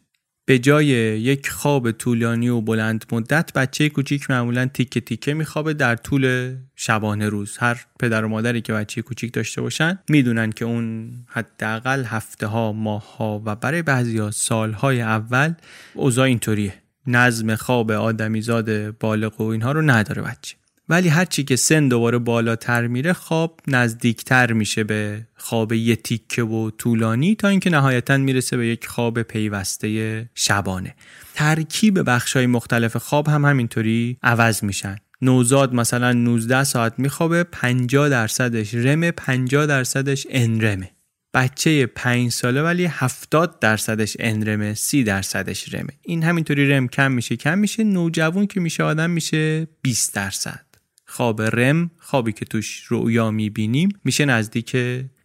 به جای یک خواب طولانی و بلند مدت بچه کوچیک معمولا تیکه تیکه میخوابه در طول شبانه روز. هر پدر و مادری که بچه کوچیک داشته باشن می‌دونن که اون حداقل هفته ها ماه ها و برای بعضی ها سال های اول اوضاع اینطوریه. نظم خواب آدمیزاد بالغ و اینها رو نداره بچه. ولی هرچی که سن دوباره بالاتر میره خواب نزدیکتر میشه به خواب یه تیکه و طولانی تا اینکه نهایتا می‌رسه به یک خواب پیوسته شبانه. ترکیب بخشای مختلف خواب هم همینطوری عوض میشن. نوزاد مثلا 19 ساعت میخوابه 50 درصدش رم 50 درصدش انرمه. بچه 5 ساله ولی 70 درصدش انرمه 30 درصدش رمه. این همینطوری رم کم میشه کم میشه. نوجوان که میشه آدم میشه 20 درصد. خواب رم خوابی که توش رؤیا می‌بینیم میشه نزدیک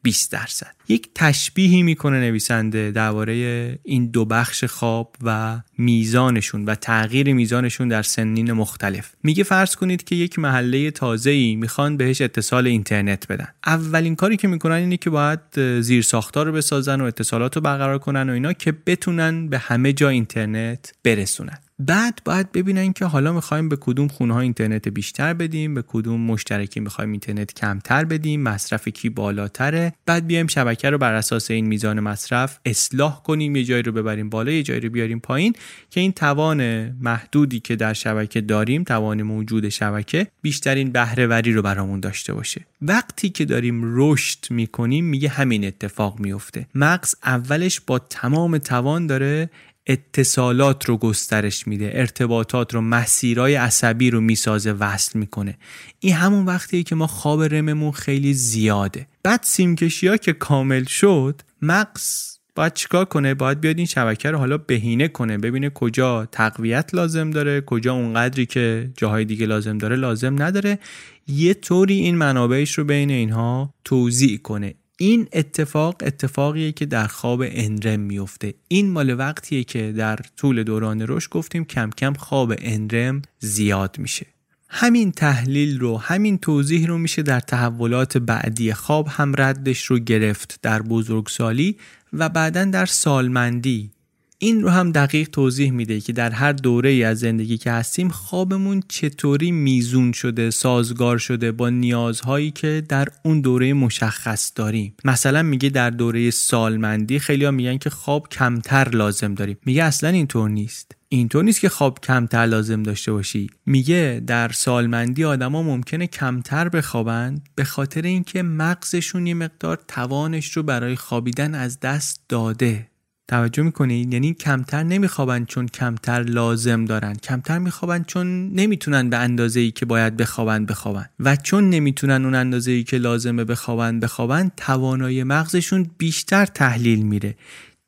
20 درصد. یک تشبیهی می‌کنه نویسنده درباره این دو بخش خواب و میزانشون و تغییر میزانشون در سنین مختلف. میگه فرض کنید که یک محله تازه ای می‌خوان بهش اتصال اینترنت بدن. اولین کاری که می‌کنن اینه که باید زیر ساختار رو بسازن و اتصالات رو برقرار کنن و اینا که بتونن به همه جا اینترنت برسونن. بعد باید ببینن که حالا می‌خوایم به کدوم خونه ها اینترنت بیشتر بدیم به کدوم مشترکی می‌خوایم اینترنت کمتر بدیم مصرف کی بالاتره. بعد بیایم شبکه رو بر اساس این میزان مصرف اصلاح کنیم یه جایی رو ببریم بالا یه جایی رو بیاریم پایین که این توان محدودی که در شبکه داریم توان موجود شبکه بیشترین بهرهوری رو برامون داشته باشه. وقتی که داریم رشد می‌کنیم میگه همین اتفاق میفته مغز اولش با تمام توان داره اتصالات رو گسترش میده ارتباطات رو مسیرای عصبی رو می‌سازه وصل می‌کنه. این همون وقتیه که ما خواب رممون خیلی زیاده. بعد سیمکشی ها که کامل شد مغز باید چیکار کنه؟ باید بیاد این شبکه رو حالا بهینه کنه ببینه کجا تقویت لازم داره کجا اونقدری که جاهای دیگه لازم داره لازم نداره. یه طوری این منابعش رو بین اینها توضیح کنه. این اتفاق اتفاقیه که در خواب انرم میفته این مال وقتیه که در طول دوران رشد گفتیم کم کم خواب انرم زیاد میشه. همین تحلیل رو همین توضیح رو میشه در تحولات بعدی خواب هم ردش رو گرفت در بزرگسالی و بعدا در سالمندی. این رو هم دقیق توضیح میده که در هر دوره ای از زندگی که هستیم خوابمون چطوری میزون شده سازگار شده با نیازهایی که در اون دوره مشخص داریم. مثلا میگه در دوره سالمندی خیلی میگن که خواب کمتر لازم داریم. میگه اصلا اینطور نیست. اینطور نیست که خواب کمتر لازم داشته باشی. میگه در سالمندی آدما ممکنه کمتر بخوابند به خاطر اینکه مغزشون یه مقدار توانش رو برای خوابیدن از دست داده. توجه می‌کنید یعنی کمتر نمیخوابن چون کمتر لازم دارن. کمتر میخوابن چون نمی‌تونن به اندازه ای که باید بخوابن بخوابن. و چون نمی‌تونن اون اندازه ای که لازمه بخوابن بخوابن توانایی مغزشون بیشتر تحلیل میره.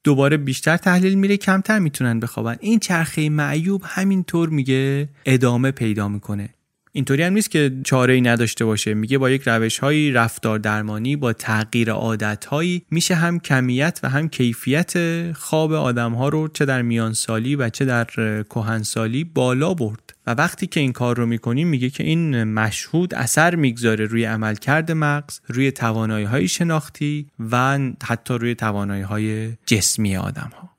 دوباره بیشتر تحلیل میره کمتر می‌تونن بخوابن. این چرخه معیوب همینطور میگه ادامه پیدا می‌کنه. اینطوری هم نیست که چاره ای نداشته باشه. میگه با یک روش هایی رفتار درمانی با تغییر عادت هایی میشه هم کمیت و هم کیفیت خواب آدم ها رو چه در میان سالی و چه در کهن سالی بالا برد. و وقتی که این کار رو می‌کنیم میگه که این مشهود اثر می‌گذاره روی عملکرد مغز روی توانایی های شناختی و حتی روی توانایی های جسمی آدم ها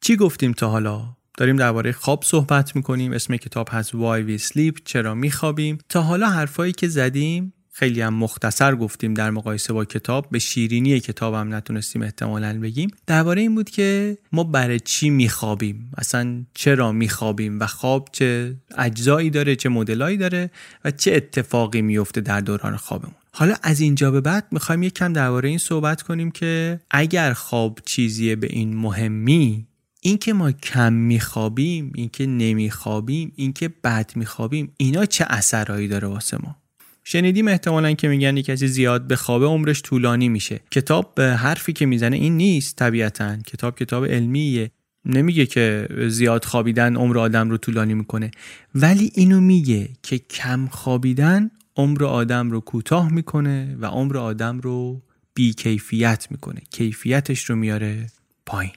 چی گفتیم تا حالا؟ داریم درباره خواب صحبت می‌کنیم. اسم کتاب هست Why We Sleep چرا میخوابیم؟ تا حالا حرفایی که زدیم خیلی هم مختصر گفتیم در مقایسه با کتاب. به شیرینی کتاب هم نتونستیم احتمالا بگیم. درباره این بود که ما برای چی میخوابیم؟ اصلا چرا میخوابیم؟ و خواب چه اجزایی داره چه مدلایی داره؟ و چه اتفاقی میفته در دوران خوابمون؟ حالا از اینجا به بعد می‌خوایم یک کم درباره این صحبت کنیم که اگر خواب چیزیه به این مهمی اینکه ما کم میخوابیم اینکه نمیخوابیم اینکه بد میخوابیم اینا چه اثرهایی داره واسه ما؟ شنیدیم احتمالا که میگن کسی زیاد به خوابه عمرش طولانی میشه. کتاب به حرفی که می‌زنه این نیست طبیعتا. کتاب کتاب علمیه. نمیگه که زیاد خوابیدن عمر آدم رو طولانی می‌کنه. ولی اینو میگه که کم خوابیدن عمر آدم رو کوتاه می‌کنه و عمر آدم رو بیکیفیت می‌کنه. کیفیتش رو میاره پایین.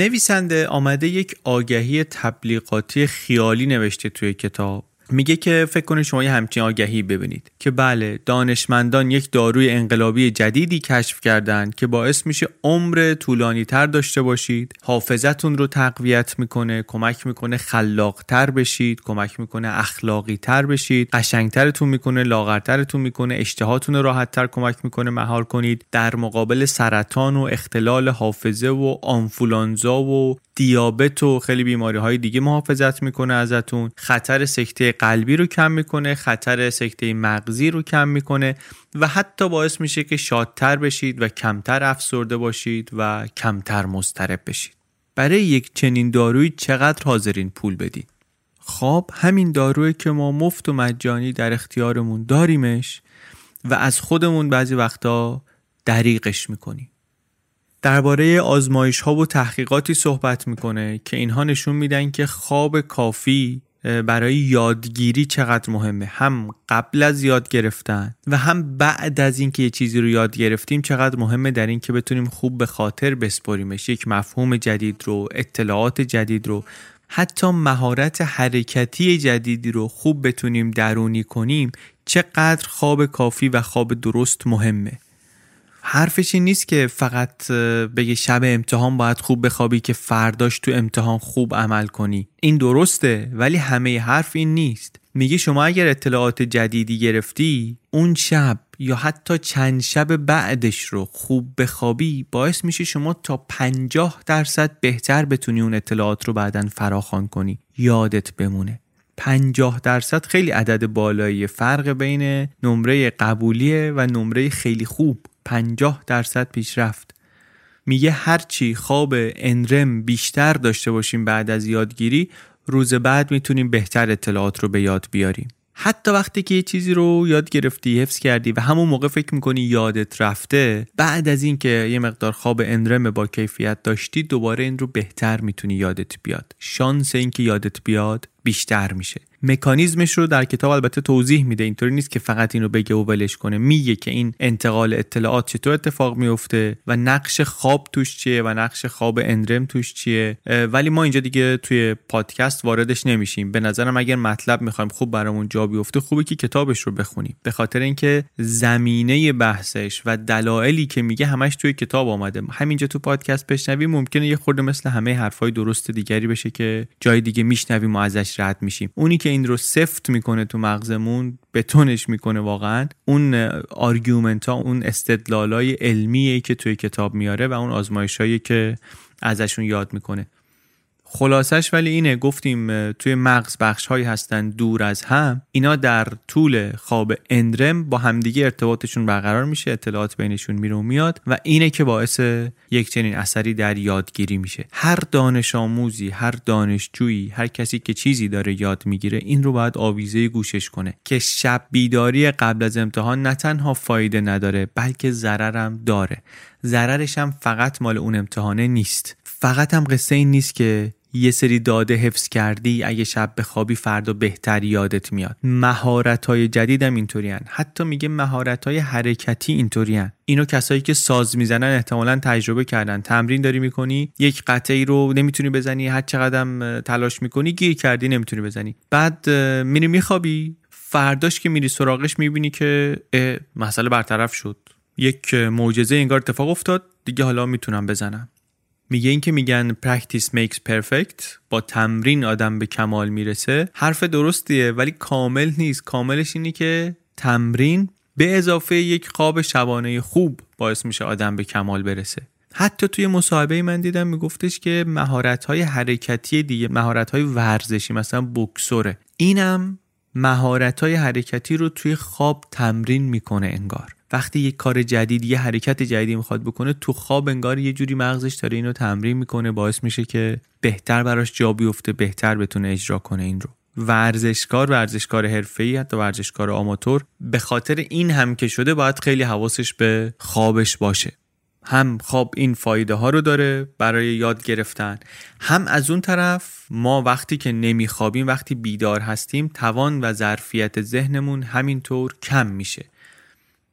نویسنده آمده یک آگهی تبلیغاتی خیالی نوشته توی کتاب. میگه که فکر کنید شما یه همچین آگهی ببینید که بله دانشمندان یک داروی انقلابی جدیدی کشف کردن که باعث میشه عمر طولانی تر داشته باشید حافظتون رو تقویت می‌کنه کمک می‌کنه خلاقتر بشید کمک می‌کنه اخلاقی تر بشید قشنگترتون می‌کنه لاغرترتون می‌کنه اشتهاتون رو راحتتر کمک می‌کنه مهار کنید در مقابل سرطان و اختلال حافظه و آنفولانزا و دیابت و خیلی بیماری های دیگه محافظت می‌کنه ازتون. خطر سکته قلبی رو کم می‌کنه خطر سکته مغزی رو کم می‌کنه و حتی باعث میشه که شادتر بشید و کمتر افسرده باشید و کمتر مضطرب بشید. برای یک چنین دارویی چقدر حاضرین پول بدید خب همین داروی که ما مفت و مجانی در اختیارمون داریمش و از خودمون بعضی وقتا دریقش می‌کنیم. درباره آزمایش ها و تحقیقاتی صحبت می‌کنه که اینها نشون میدن که خواب کافی برای یادگیری چقدر مهمه. هم قبل از یاد گرفتن و هم بعد از اینکه یه چیزی رو یاد گرفتیم چقدر مهمه در اینکه بتونیم خوب به خاطر بسپریمش. یک مفهوم جدید رو اطلاعات جدید رو حتی مهارت حرکتی جدیدی رو خوب بتونیم درونی کنیم چقدر خواب کافی و خواب درست مهمه. حرفش این نیست که فقط بگه شب امتحان باید خوب بخوابی که فرداش تو امتحان خوب عمل کنی. این درسته ولی همه حرف این نیست. میگه شما اگر اطلاعات جدیدی گرفتی اون شب یا حتی چند شب بعدش رو خوب بخوابی باعث میشه شما تا پنجاه درصد بهتر بتونی اون اطلاعات رو بعدا فراخوان کنی. یادت بمونه. پنجاه درصد خیلی عدد بالایی فرق بین نمره قبولیه و نمره خیلی خوب. 50 درصد پیشرفت میگه هرچی خواب انرم بیشتر داشته باشیم بعد از یادگیری روز بعد می‌تونیم بهتر اطلاعات رو به یاد بیاریم. حتی وقتی که یه چیزی رو یاد گرفتی حفظ کردی و همون موقع فکر می‌کنی یادت رفته بعد از اینکه یه مقدار خواب انرم با کیفیت داشتی دوباره این رو بهتر می‌تونی یادت بیاد. شانس اینکه یادت بیاد بیشتر میشه. مکانیزمش رو در کتاب البته توضیح میده اینطوری نیست که فقط اینو بگه و ولش کنه. میگه که این انتقال اطلاعات چطور اتفاق میفته و نقش خواب توش چیه و نقش خواب اندرم توش چیه. ولی ما اینجا دیگه توی پادکست واردش نمیشیم. به نظرم اگر مطلب می‌خوایم خوب برامون جا بیفته خوبه که کتابش رو بخونیم. به خاطر اینکه زمینه بحثش و دلایلی که میگه همش توی کتاب آمده. همینجا تو پادکست بشنویم ممکنه یه خورده مثل همه حرفای درست دیگری بشه که جای دیگه میشنویم و ازش رد میشیم. اونی که این رو سفت می‌کنه تو مغزمون بتونش می‌کنه واقعا اون argument ها اون استدلال علمیه که توی کتاب میاره و اون آزمایش که ازشون یاد می‌کنه. خلاصش ولی اینه گفتیم توی مغز بخش هایی هستن دور از هم اینا در طول خواب اندرم با همدیگه ارتباطشون برقرار میشه اطلاعات بینشون میره و میاد و اینه که باعث یک چنین اثری در یادگیری میشه. هر دانش آموزی هر دانشجویی هر کسی که چیزی داره یاد می‌گیره این رو باید آویزه گوشش کنه که شب بیداری قبل از امتحان نه تنها فایده نداره بلکه ضررم داره. ضررش هم فقط مال اون امتحانه نیست. فقط هم قصه این نیست که یه سری داده حفظ کردی اگه شب بخوابی فردا بهتر یادت میاد. مهارت های جدید هم اینطوری حتی میگه مهارت های حرکتی اینطوری اینو کسایی که ساز می‌زنن احتمالا تجربه کردن. تمرین داری می‌کنی یک قطعی رو نمی‌تونی بزنی هر چقدر تلاش می‌کنی گیر کردی نمی‌تونی بزنی. بعد میری میخوابی فرداش که میری سراغش می‌بینی که مسئله برطرف شد. یک معجزه انگار اتفاق افتاد دیگه حالا می‌تونم بزنم. میگه این که میگن practice makes perfect با تمرین آدم به کمال می‌رسه. حرف درستیه ولی کامل نیست. کاملش اینه که تمرین به اضافه یک خواب شبانه خوب باعث میشه آدم به کمال برسه. حتی توی مصاحبه من دیدم میگفتش که مهارت های حرکتی دیگه مهارت های ورزشی مثلا بکسوره. اینم مهارت های حرکتی رو توی خواب تمرین می‌کنه انگار. وقتی یک کار جدید یه حرکت جدیدی می‌خواد بکنه تو خواب انگار یه جوری مغزش داره اینو تمرین می‌کنه باعث میشه که بهتر براش جا بیفته بهتر بتونه اجرا کنه این رو. ورزشکار ورزشکار حرفه‌ای حتی ورزشکار آماتور به خاطر این هم که شده باید خیلی حواسش به خوابش باشه. هم خواب این فایده ها رو داره برای یاد گرفتن هم از اون طرف ما وقتی که نمیخوابیم وقتی بیدار هستیم توان و ظرفیت ذهنمون همینطور کم میشه.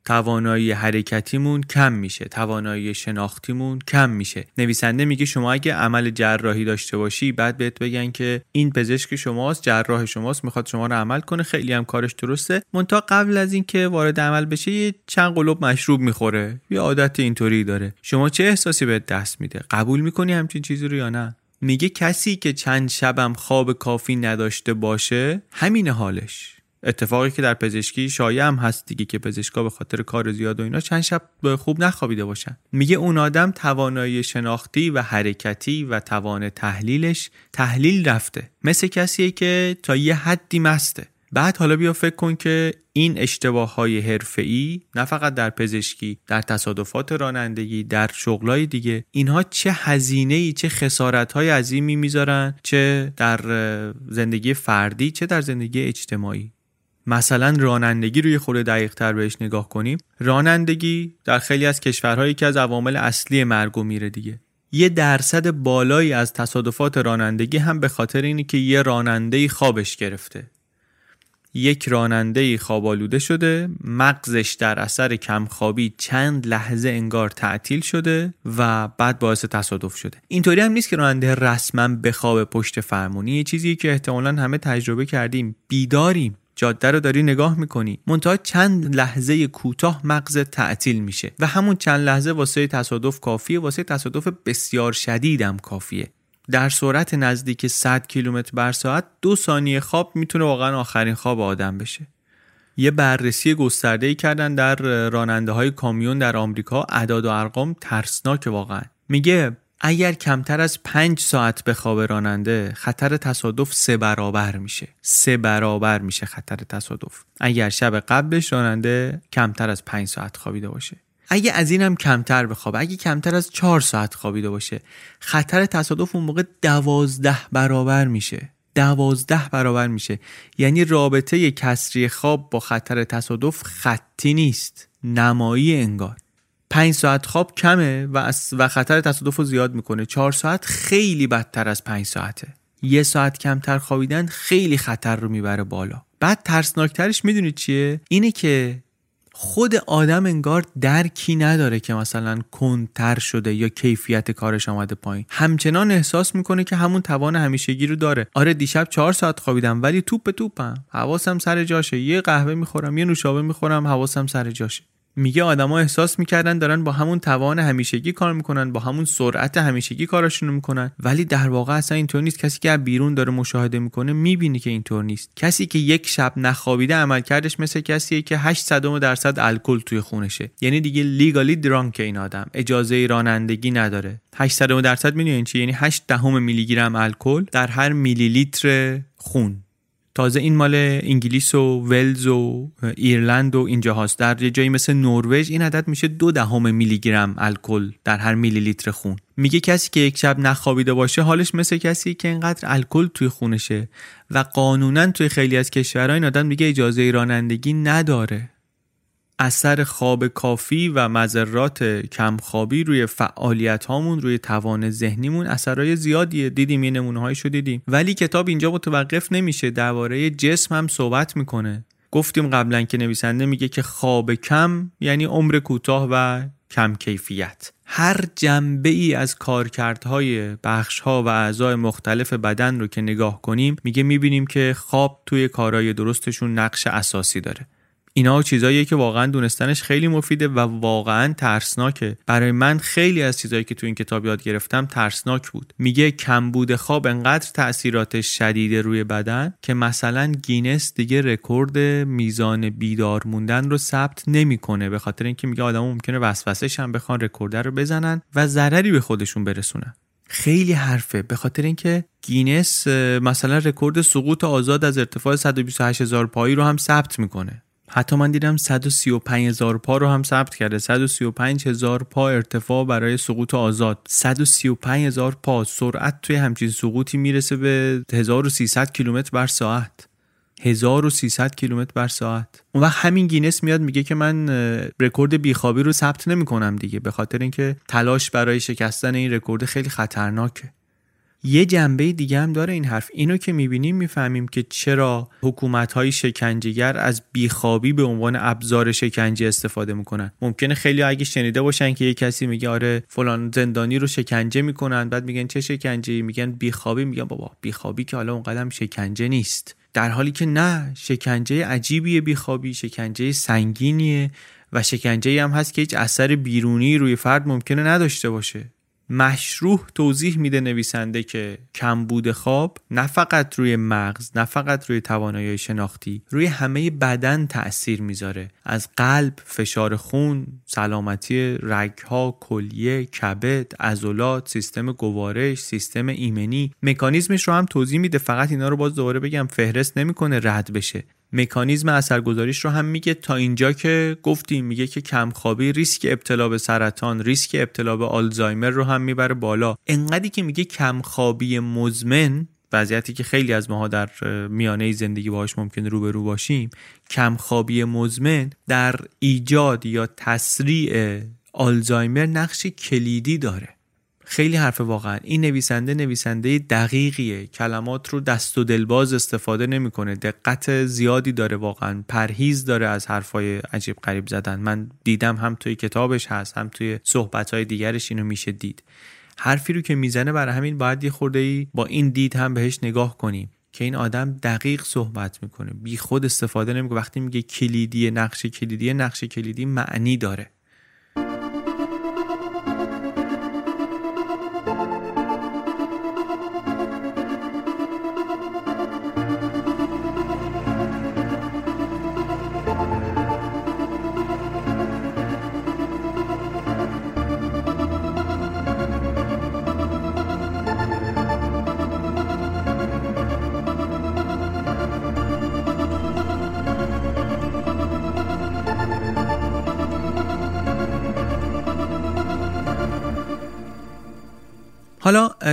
توانایی حرکتیمون کم میشه توانایی شناختیمون کم میشه. نویسنده میگه شما اگه عمل جراحی داشته باشی بعد بهت بگن که این پزشک شماست جراح شماست می‌خواد شما رو عمل کنه خیلی هم کارش درسته. مونتا قبل از اینکه وارد عمل بشه یه چند قلوب مشروب می‌خوره. یه عادت اینطوری داره. شما چه احساسی بهت دست میده؟ قبول می‌کنی همچین چیزی رو یا نه؟ میگه کسی که چند شبم خواب کافی نداشته باشه همین حالش. اتفاقی که در پزشکی شایع هم هست دیگه که پزشکا به خاطر کار زیاد و اینا چند شب خوب نخوابیده باشن. میگه اون آدم توانایی شناختی و حرکتی و توان تحلیلش تحلیل رفته. مثل کسیه که تا یه حدی مسته. بعد حالا بیا فکر کن که این اشتباه های حرفه‌ای نه فقط در پزشکی در تصادفات رانندگی در شغلای دیگه اینها چه هزینه ای چه خسارت های عظیمی می‌ذارن چه در زندگی فردی چه در زندگی اجتماعی. مثلا رانندگی روی خود دقیق تر بهش نگاه کنیم رانندگی در خیلی از کشورهایی که از عوامل اصلی مرگ میره دیگه. یه درصد بالایی از تصادفات رانندگی هم به خاطر اینه که یه راننده خوابش گرفته. یک راننده خواب آلوده شده مغزش در اثر کمخوابی چند لحظه انگار تعطیل شده و بعد باعث تصادف شده. اینطوری هم نیست که راننده رسما بخوابه پشت فرمونی. یه چیزی که احتمالا همه تجربه کردیم. بیداریم. جاده رو داری نگاه می‌کنی منتها چند لحظه کوتاه مغز تعطیل میشه و همون چند لحظه واسه تصادف کافیه واسه تصادف بسیار شدیدم کافیه. در سرعت نزدیک 100 کیلومتر بر ساعت دو ثانیه خواب می‌تونه واقعا آخرین خواب آدم بشه. یه بررسی گسترده ای کردن در راننده های کامیون در آمریکا اعداد و ارقام ترسناک واقعا. میگه اگر کمتر از پنج ساعت به خواب راننده خطر تصادف سه برابر میشه. سه برابر میشه خطر تصادف. اگر شب قبلش راننده کمتر از پنج ساعت خوابیده باشه. اگه از اینم کمتر بخوابه اگه کمتر از چهار ساعت خوابیده باشه خطر تصادف اون موقع دوازده برابر میشه. دوازده برابر میشه. یعنی رابطه کسری خواب با خطر تصادف خطی نیست. نمایی انگار. پنج ساعت خواب کمه و, و خطر تصادف رو زیاد می‌کنه. چهار ساعت خیلی بدتر از پنج ساعته. یه ساعت کمتر خوابیدن خیلی خطر رو می‌بره بالا. بعد ترسناکترش می‌دونید چیه؟ اینه که خود آدم انگار درکی نداره که مثلا کنتر شده یا کیفیت کارش آمده پایین. همچنان احساس می‌کنه که همون توان همیشگی رو داره. آره دیشب چهار ساعت خوابیدم ولی توپ به توپم. حواسم سر جاشه. یه قهوه می‌خورم یه نوشابه می‌خورم حواسم سر جاشه. میگه آدما احساس می‌کردن دارن با همون توان همیشگی کار می‌کنن با همون سرعت همیشگی کارشون می‌کنن. ولی در واقع اصلا اینطور نیست. کسی که بیرون داره مشاهده می‌کنه می‌بینی که اینطور نیست. کسی که یک شب نخوابیده عمل کردش مثل کسیه که 8 صدم درصد الکل توی خونشه. یعنی دیگه لیگالی درانک این آدم. اجازه رانندگی نداره. 8 صدم درصد می‌دونین چی؟ یعنی 8 دهم میلی گرم الکل در هر میلی لیتر خون. تازه این مال انگلیس و ولز و ایرلند و اینجا هاست. در جایی مثل نروژ این عدد میشه دو دهم میلی گرم الکل در هر میلی لیتر خون. میگه کسی که یک شب نخوابیده باشه حالش مثل کسی که اینقدر الکل توی خونشه و قانونا توی خیلی از کشورها این آدم میگه اجازه رانندگی نداره. اثر خواب کافی و مذرات کمخوابی روی فعالیت هامون روی توان ذهنیمون اثرای زیادیه. دیدیم یه نمونه شو دیدیم. ولی کتاب اینجا متوقف نمیشه. درباره جسم هم صحبت می‌کنه. گفتیم قبلا که نویسنده میگه که خواب کم یعنی عمر کوتاه و کم کیفیت. هر جنبه ای از کارکردهای بخش ها و اعضای مختلف بدن رو که نگاه کنیم میگه می‌بینیم که خواب توی کارهای درستشون نقش اساسی داره. اینا چیزاییه که واقعا دونستنش خیلی مفیده و واقعا ترسناکه. برای من خیلی از چیزایی که تو این کتاب یاد گرفتم ترسناک بود. میگه کمبود خواب انقدر تاثیرات شدید روی بدن که مثلا گینس دیگه رکورد میزان بیدار موندن رو ثبت نمی‌کنه. به خاطر اینکه میگه آدم ممکنه وسوسه شن بخوان رکورد رو بزنن و ضرری به خودشون برسونن. خیلی حرفه. به خاطر اینکه گینس مثلا رکورد سقوط آزاد از ارتفاع 128 هزار پایی رو هم ثبت می‌کنه. حتی من دیدم 135 هزار پا رو هم ثبت کرده. 135 هزار پا ارتفاع برای سقوط آزاد. 135 هزار پا سرعت توی همچین سقوطی می‌رسه به 1300 کیلومتر بر ساعت. 1300 کیلومتر بر ساعت. اون وقت همین گینس میاد میگه که من رکورد بیخوابی رو ثبت نمی کنم دیگه به خاطر اینکه تلاش برای شکستن این رکورد خیلی خطرناکه. یه جنبه دیگه هم داره این حرف. اینو که می‌بینیم می‌فهمیم که چرا حکومت های شکنجهگر از بیخوابی به عنوان ابزار شکنجه استفاده می‌کنن. ممکنه خیلی اگه شنیده باشن که یه کسی میگه آره فلان زندانی رو شکنجه می‌کنن بعد میگن چه شکنجه میگن بیخوابی. میگن بابا بیخوابی که حالا اونقدر شکنجه نیست. در حالی که نه شکنجه عجیبیه بیخوابی شکنجه سنگینیه و شکنجه هم هست که هیچ اثر بیرونی روی فرد ممکنه نداشته باشه. مشروح توضیح میده نویسنده که کمبود خواب نه فقط روی مغز نه فقط روی توانایی شناختی روی همه بدن تاثیر می‌ذاره. از قلب فشار خون سلامتی رگها کلیه کبد عضلات سیستم گوارش سیستم ایمنی. مکانیزمش رو هم توضیح میده. فقط اینا رو باز دوباره بگم فهرست نمی‌کنه رد بشه. مکانیزم اثرگذاریش رو هم میگه. تا اینجا که گفتیم میگه که کمخوابی ریسک ابتلا به سرطان ریسک ابتلا به آلزایمر رو هم می‌بره بالا. انقدری که میگه کمخوابی مزمن وضعیتی که خیلی از ماها در میانه زندگی باهاش ممکنه روبرو باشیم کمخوابی مزمن در ایجاد یا تسریع آلزایمر نقش کلیدی داره. خیلی حرف واقعا. این نویسنده نویسنده دقیقیه. کلمات رو دست و دلباز استفاده نمی‌کنه. دقت زیادی داره واقعا. پرهیز داره از حرفای عجیب غریب زدن. من دیدم هم توی کتابش هست هم توی صحبتهای دیگرش اینو میشه دید. حرفی رو که می‌زنه برای همین باید یه خورده ای با این دید هم بهش نگاه کنیم که این آدم دقیق صحبت می‌کنه. بی خود استفاده نمی‌کنه. وقتی میگه کلیدی نقش کلیدی نقش کلیدی معنی داره.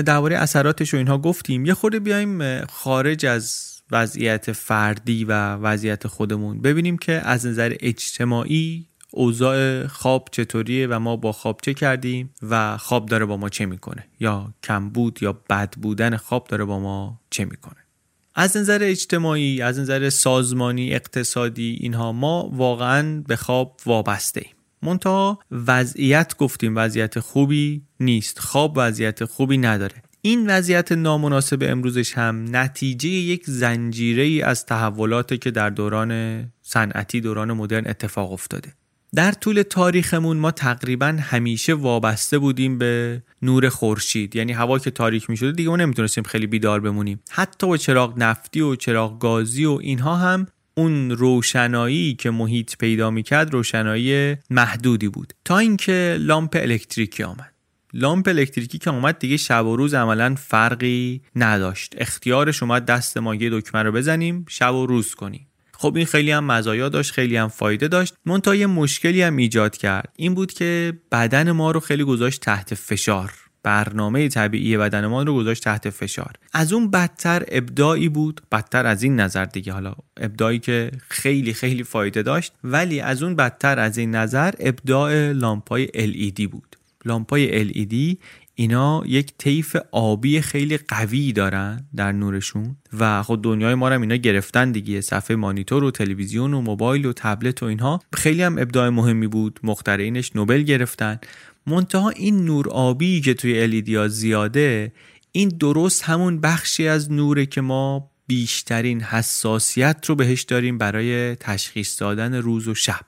درباره اثراتش و اینها گفتیم. یه خورده بیایم خارج از وضعیت فردی و وضعیت خودمون. ببینیم که از نظر اجتماعی اوضاع خواب چطوریه و ما با خواب چه کردیم و خواب داره با ما چه می‌کنه. یا کمبود یا بد بودن خواب داره با ما چه می‌کنه. از نظر اجتماعی از نظر سازمانی اقتصادی اینها ما واقعا به خواب وابسته ایم منتها وضعیت گفتیم وضعیت خوبی نیست. خواب وضعیت خوبی نداره. این وضعیت نامناسب امروزش هم نتیجه یک زنجیره ای از تحولاتی که در دوران صنعتی دوران مدرن اتفاق افتاده. در طول تاریخمون ما تقریبا همیشه وابسته بودیم به نور خورشید. یعنی هوا که تاریک می شده دیگه ما نمی‌تونستیم خیلی بیدار بمونیم. حتی با چراغ نفتی و چراغ گازی و اینها هم اون روشنایی که محیط پیدا می‌کرد روشنایی محدودی بود. تا اینکه لامپ الکتریکی آمد. لامپ الکتریکی که اومد دیگه شب و روز عملا فرقی نداشت. اختیارش اومد دست ما یه دکمه رو بزنیم شب و روز کنیم. خب این خیلی هم مزایا داشت خیلی هم فایده داشت. منتها یه مشکلی هم ایجاد کرد. این بود که بدن ما رو خیلی گذاشت تحت فشار. برنامه طبیعی بدنمان رو گذاشت تحت فشار. از اون بدتر ابداعی بود بدتر از این نظر دیگه. حالا ابداعی که خیلی خیلی فایده داشت ولی از اون بدتر از این نظر ابداع لامپای LED بود. لامپای LED اینا یک طیف آبی خیلی قوی دارن در نورشون و خود دنیای ما رو اینا گرفتن دیگه. صفحه مانیتور و تلویزیون و موبایل و تبلت و اینها خیلی هم ابداع مهمی بود. مخترعینش نوبل گرفتن. منتها این نور آبی که توی الیدیا زیاده این درست همون بخشی از نوره که ما بیشترین حساسیت رو بهش داریم برای تشخیص دادن روز و شب.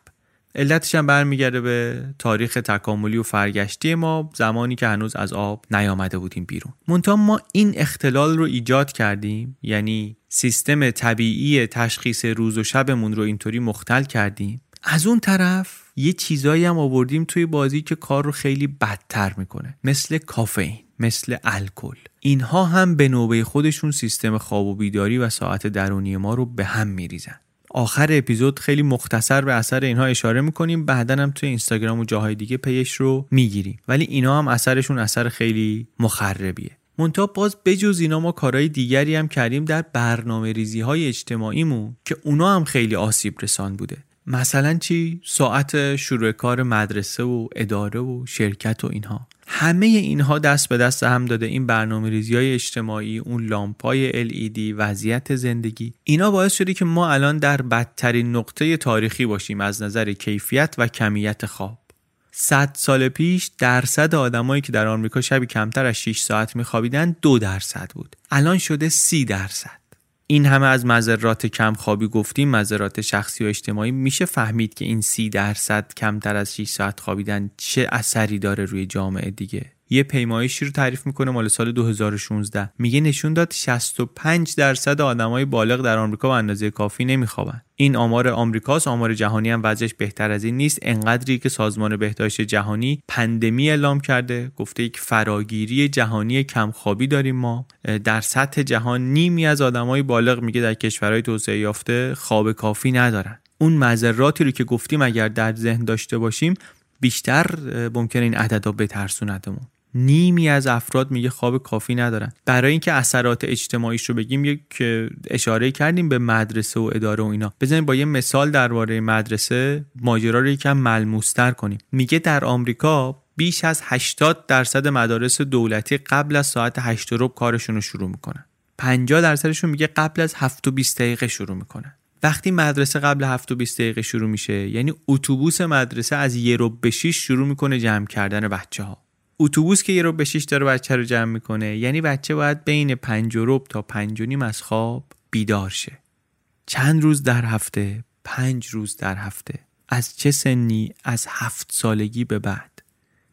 علتش هم برمیگرده به تاریخ تکاملی و فرگشتی ما زمانی که هنوز از آب نیامده بودیم بیرون. منتها ما این اختلال رو ایجاد کردیم یعنی سیستم طبیعی تشخیص روز و شبمون رو اینطوری مختل کردیم. از اون طرف یه چیزایی هم آوردیم توی بازی که کار رو خیلی بدتر می‌کنه. مثل کافئین مثل الکل. اینها هم به نوبه خودشون سیستم خواب و بیداری و ساعت درونی ما رو به هم میریزن. آخر اپیزود خیلی مختصر به اثر اینها اشاره می‌کنیم بعدا هم توی اینستاگرام و جاهای دیگه پیش رو می‌گیریم. ولی اینا هم اثرشون اثر خیلی مخربیه. منتها باز بجز اینا ما کارهای دیگری هم کردیم در برنامه ریزی های اجتماعیمون که اونا هم خیلی آسیب رسان بوده. مثلا چی؟ ساعت شروع کار مدرسه و اداره و شرکت و اینها. همه اینها دست به دست هم داده این برنامه ریزی های اجتماعی اون لامپای LED وضعیت زندگی. اینا باعث شده که ما الان در بدترین نقطه تاریخی باشیم از نظر کیفیت و کمیت خواب. 100 سال پیش درصد آدمایی که در آمریکا شبی کمتر از 6 ساعت میخوابیدن دو درصد بود. الان شده 30 درصد. این همه از مذرات کم خوابی گفتیم مذرات شخصی و اجتماعی. میشه فهمید که این سی درصد کمتر از 6 ساعت خوابیدن چه اثری داره روی جامعه دیگه؟ یه پیمایشی رو تعریف می‌کنه مال سال 2016 میگه نشون داد 65 درصد آدمای بالغ در آمریکا به اندازه کافی نمیخوابن. این آمار آمریکاست آمار جهانی هم وضعش بهتر از این نیست. انقدری که سازمان بهداشت جهانی پندمی اعلام کرده گفته یک فراگیری جهانی کمخوابی داریم ما. در سطح جهان نیمی از آدمای بالغ میگه در کشورهای توسعه یافته خواب کافی ندارن. اون مذراتی رو که گفتیم اگر در ذهن داشته باشیم بیشتر ممکن این عددا بترسوندمون نیمی از افراد میگه خواب کافی ندارن. برای اینکه اثرات اجتماعیش رو بگیم یک اشاره کردیم به مدرسه و اداره و اینا. بزنیم با یه مثال درباره مدرسه ماجرا رو یکم ملموستر کنیم. میگه در آمریکا بیش از 80 درصد مدارس دولتی قبل از ساعت 8 رب کارشون رو شروع می‌کنن. 50 درصدشون میگه قبل از 7 و 20 دقیقه شروع می‌کنن. وقتی مدرسه قبل 7 و 20 دقیقه شروع میشه یعنی اتوبوس مدرسه از یه رب به 6 شروع می‌کنه جمع کردن بچه ها اتوبوس که یه رو به 6 داره بچه رو جمع می‌کنه یعنی بچه باید بین 5 و تا 5 و نیم از خواب بیدار شه. چند روز در هفته؟ پنج روز در هفته. از چه سنی؟ از هفت سالگی به بعد.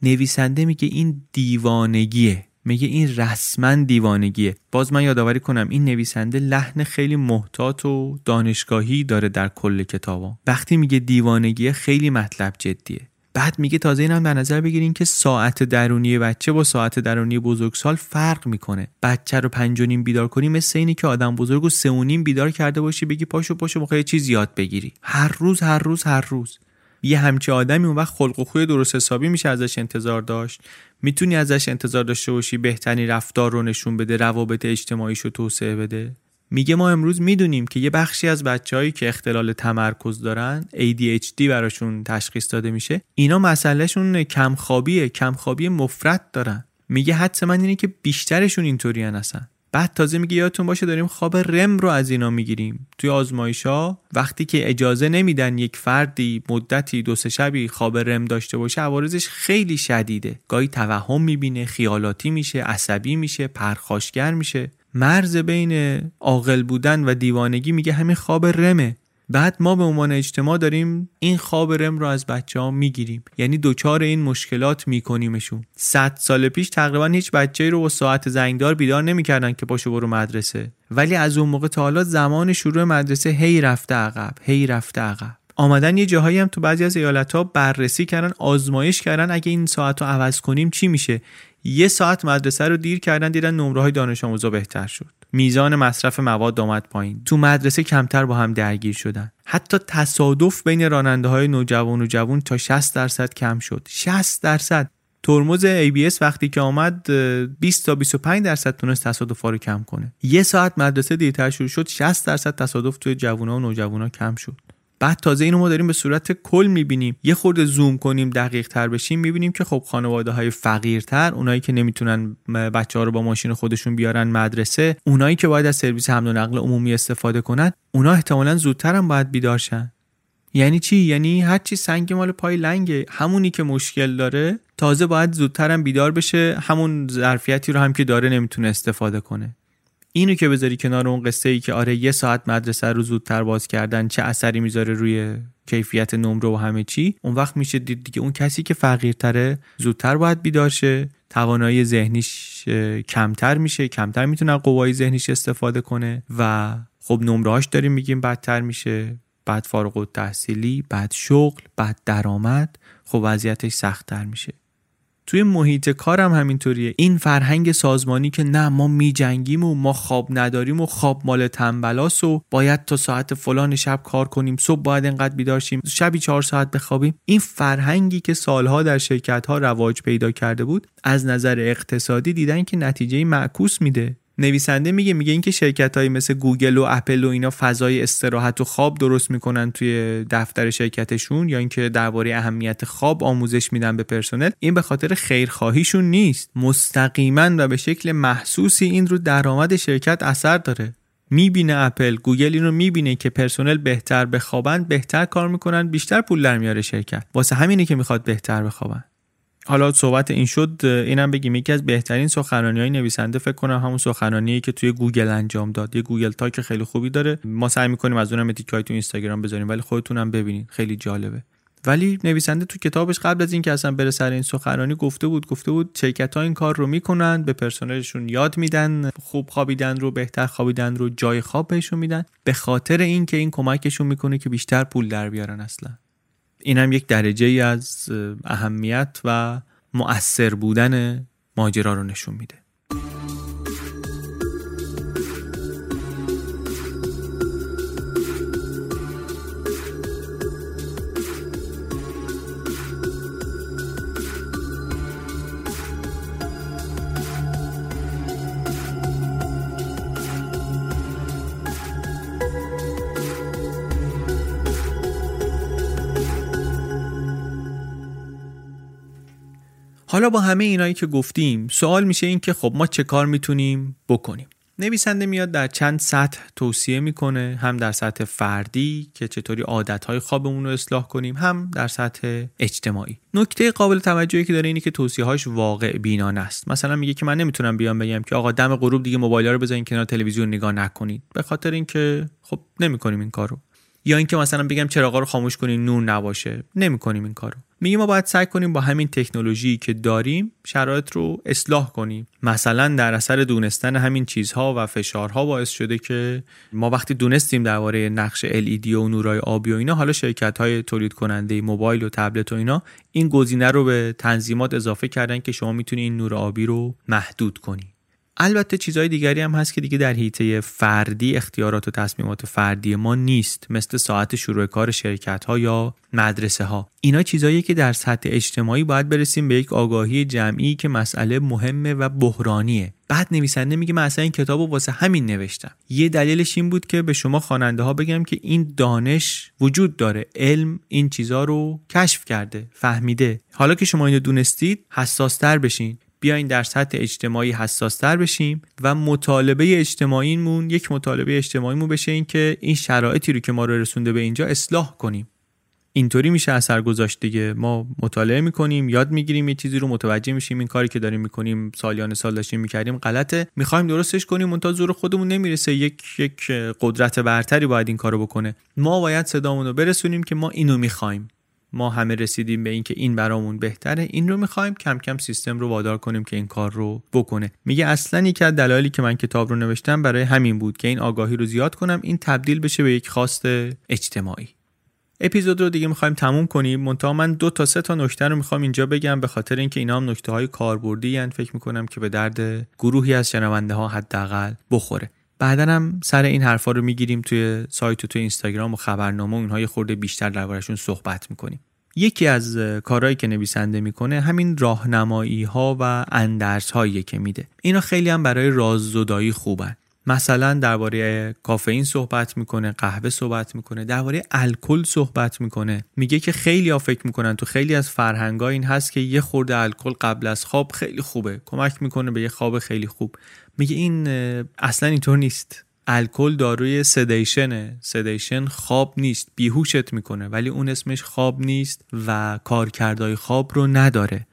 نویسنده میگه این دیوانگیه. میگه این رسما دیوانگیه. باز من یادآوری کنم این نویسنده لحن خیلی محتاط و دانشگاهی داره در کل کتابا. وقتی میگه دیوانگیه خیلی مطلب جدیه. بعد میگه تازه اینم در نظر بگیرین که ساعت درونی بچه با ساعت درونی بزرگسال فرق می‌کنه. بچه رو پنج و نیم بیدار کنی مثل اینی که آدم بزرگ و سه و نیم بیدار کرده باشی بگی پاشو پاشو می‌خوای چیز یاد بگیری. هر روز هر روز هر روز. یه همچی آدمی اون وقت خلق و خوی درست حسابی میشه ازش انتظار داشت. می‌تونی ازش انتظار داشته باشی بهترین رفتار رو نشون بده روابط اجتماعیش رو توسعه بده. میگه ما امروز می‌دونیم که یه بخشی از بچههایی که اختلال تمرکز دارن ADHD براشون تشخیص داده میشه اینا مسئلهشون کمخوابیه کمخوابی مفرد دارن. میگه حدس من اینه که بیشترشون اینطوری هستن. بعد تازه میگه یادتون باشه داریم خواب رم رو از اینا می‌گیریم. توی آزمایش ها وقتی که اجازه نمیدن یک فردی مدتی دو سه شبی خواب رم داشته باشه عوارضش خیلی شدیده. گاهی توهم می‌بینه خیالاتی میشه عصبی میشه پرخاشگر میشه. مرز بین عاقل بودن و دیوانگی میگه همین خواب رمه. بعد ما به عنوان اجتماع داریم این خواب رم رو از بچه ها می‌گیریم. یعنی دوچار این مشکلات میکنیمشون. صد سال پیش تقریبا هیچ بچه رو با ساعت زنگدار بیدار نمی‌کردن که پاشو برو مدرسه. ولی از اون موقع تا حالا زمان شروع مدرسه هی رفته عقب هی رفته عقب. آمدن یه جاهایی هم تو بعضی از ایالت ها بررسی کردن آزمایش کردن اگه این ساعت رو عوض کنیم چی میشه؟ یه ساعت مدرسه رو دیر کردن دیدن نمره های دانش آموزا بهتر شد. میزان مصرف مواد آمد پایین. تو مدرسه کمتر با هم درگیر شدن. حتی تصادف بین راننده های نوجوان و جوان تا 60 درصد کم شد. 60 درصد. ترمز ABS وقتی که آمد 20 تا 25 درصد تونست تصادف رو کم کنه. یه ساعت مدرسه دیرتر شروع شد 60 درصد تصادف توی جوونا و نوجوانا کم شد. بعد تازه اینو ما داریم به صورت کل می‌بینیم. یه خورده زوم کنیم دقیق تر بشیم می‌بینیم که خب خانواده های فقیرتر اونایی که نمی‌تونن بچه ها رو با ماشین خودشون بیارن مدرسه اونایی که باید از سرویس حمل و نقل عمومی استفاده کنن اونا احتمالا زودتر هم باید بیدار شن. یعنی چی؟ یعنی هر چی سنگ مال پای لنگه. همونی که مشکل داره تازه باید زودتر هم بیدار بشه همون ظرفیتی رو هم که داره نمی‌تونه استفاده کنه. اینو که بذاری کنار اون قصه ای که آره یه ساعت مدرسه رو زودتر باز کردن چه اثری می‌ذاره روی کیفیت نمره و همه چی اون وقت میشه دید دیگه اون کسی که فقیرتره زودتر باید بیدار شه توانایی ذهنیش کمتر میشه کمتر می‌تونه قوای ذهنیش استفاده کنه و خب نمرهاش داریم میگیم بدتر میشه بعد فارغ التحصیلی بعد شغل بعد درآمد خب وضعیتش سختتر میشه. توی محیط کارم همینطوریه. این فرهنگ سازمانی که نه ما میجنگیم و ما خواب نداریم و خواب مال تنبلاس و باید تا ساعت فلان شب کار کنیم صبح باید انقدر بیدار شیم شبی چهار ساعت بخوابیم. این فرهنگی که سالها در شرکت ها رواج پیدا کرده بود از نظر اقتصادی دیدن که نتیجه معکوس میده. نویسنده میگه میگه اینکه شرکت های مثل گوگل و اپل و اینا فضای استراحت و خواب درست می‌کنن توی دفتر شرکتشون یا اینکه درباره اهمیت خواب آموزش میدن به پرسنل این به خاطر خیرخواهیشون نیست. مستقیما و به شکل محسوسی این رو درآمد شرکت اثر داره. می‌بینه اپل گوگل این رو می‌بینه که پرسنل بهتر بخوابن بهتر کار می‌کنن بیشتر پول در میاره شرکت. واسه همینه که می‌خواد بهتر بخوابن. حالا صحبت این شد اینم بگیم یکی از بهترین سخنرانی های نویسنده فکر کنم همون سخنرانی که توی گوگل انجام داد. یه Google Talk خیلی خوبی داره. ما سعی می‌کنیم از اونم تیکه‌هایی تو اینستاگرام بذاریم ولی خودتونم ببینید. خیلی جالبه. ولی نویسنده تو کتابش قبل از اینکه اصلا بره سر این سخنرانی گفته بود گفته بود شرکت ها این کار رو می‌کنن به پرسنلشون یاد میدن خوب خوابیدن رو بهتر خوابیدن رو جای خواب بهشون میدن. به خاطر اینکه این کمکشون می‌کنه که بیشتر پول در بیارن اصلا. این هم یک درجه ای از اهمیت و مؤثر بودن ماجرا رو نشون میده. حالا با همه اینایی که گفتیم سوال میشه این که خب ما چه کار می‌تونیم بکنیم؟ نویسنده میاد در چند سطح توصیه می‌کنه هم در سطح فردی که چطوری عادتهای خوابمون رو اصلاح کنیم هم در سطح اجتماعی. نکته قابل توجهی که داره اینه که توصیه هاش واقع بینانه است. مثلا میگه که من نمی‌تونم بیام بگم که آقا دم غروب دیگه موبایل رو بزنین کنار تلویزیون نگاه نکنید به خاطر اینکه خب نمی‌کنیم این کارو. یا اینکه مثلا بگم چراغا رو خاموش کنین نور نباشه. نمی‌کنیم این کارو. میگیم ما باید سعی کنیم با همین تکنولوژی که داریم شرایط رو اصلاح کنیم. مثلا در اثر دونستن همین چیزها و فشارها باعث شده که ما وقتی دونستیم درباره نقش LED و نورای آبی و اینا حالا شرکت های تولید کننده موبایل و تبلت و اینا این گزینه رو به تنظیمات اضافه کردن که شما می‌تونی این نور آبی رو محدود کنی. البته چیزهای دیگری هم هست که دیگه در حیطه فردی اختیارات و تصمیمات فردی ما نیست. مثل ساعت شروع کار شرکت ها یا مدرسه ها اینا چیزهایی که در سطح اجتماعی باید برسیم به یک آگاهی جمعی که مسئله مهمه و بحرانیه. بعد نویسنده میگه من اصلا این کتاب رو واسه همین نوشتم. یه دلیلش این بود که به شما خواننده ها بگم که این دانش وجود داره. علم این چیزها رو کشف کرده فهمیده. حالا که شما اینو دونستید حساستر بشین. بیاین در سطح اجتماعی حساستر بشیم و مطالبه اجتماعیمون یک مطالبه اجتماعیمون بشه این که این شرایطی رو که ما رو رسونده به اینجا اصلاح کنیم. اینطوری میشه اثر گذاشت دیگه. ما مطالعه می‌کنیم یاد می‌گیریم یه چیزی رو متوجه میشیم این کاری که داریم می‌کنیم سالیان سال داشتیم می‌کردیم غلطه. می‌خوایم درستش کنیم منتها زور خودمون نمی‌رسه. یک یک قدرت برتری باید این کارو بکنه. ما باید صدامون رو برسونیم که ما اینو می‌خوایم. ما همه رسیدیم به اینکه این برامون بهتره. این رو می‌خوایم کم کم سیستم رو وادار کنیم که این کار رو بکنه. میگه اصلا یکی از دلایلی که من کتاب رو نوشتم برای همین بود که این آگاهی رو زیاد کنم این تبدیل بشه به یک خواست اجتماعی. اپیزود رو دیگه می‌خوایم تموم کنیم. منتها من دو تا سه تا نکته رو می‌خوام اینجا بگم به خاطر اینکه اینا هم نکته های کاربردی فکر می‌کنم که به درد گروهی از شنونده ها حداقل بخوره. بعدا هم سر این حرفا رو می‌گیریم توی سایت و توی اینستاگرام و خبرنامه و اینها خورده بیشتر دربارشون صحبت می‌کنیم. یکی از کارهایی که نویسنده می‌کنه همین راهنمایی ها و اندرس هایی که میده. اینا خیلی هم برای راززدایی خوبن. مثلا درباره کافئین صحبت می‌کنه قهوه صحبت می‌کنه درباره الکل صحبت می‌کنه. میگه که خیلی ها فکر می‌کنن تو خیلی از فرهنگا این هست که یه خورده الکل قبل از خواب خیلی خوبه. کمک می‌کنه به یه خواب خیلی خوب. میگه این اصلا اینطور نیست. الکل داروی سدیشنه سدیشن خواب نیست. بیهوشت می‌کنه ولی اون اسمش خواب نیست و کارکردهای خواب رو نداره.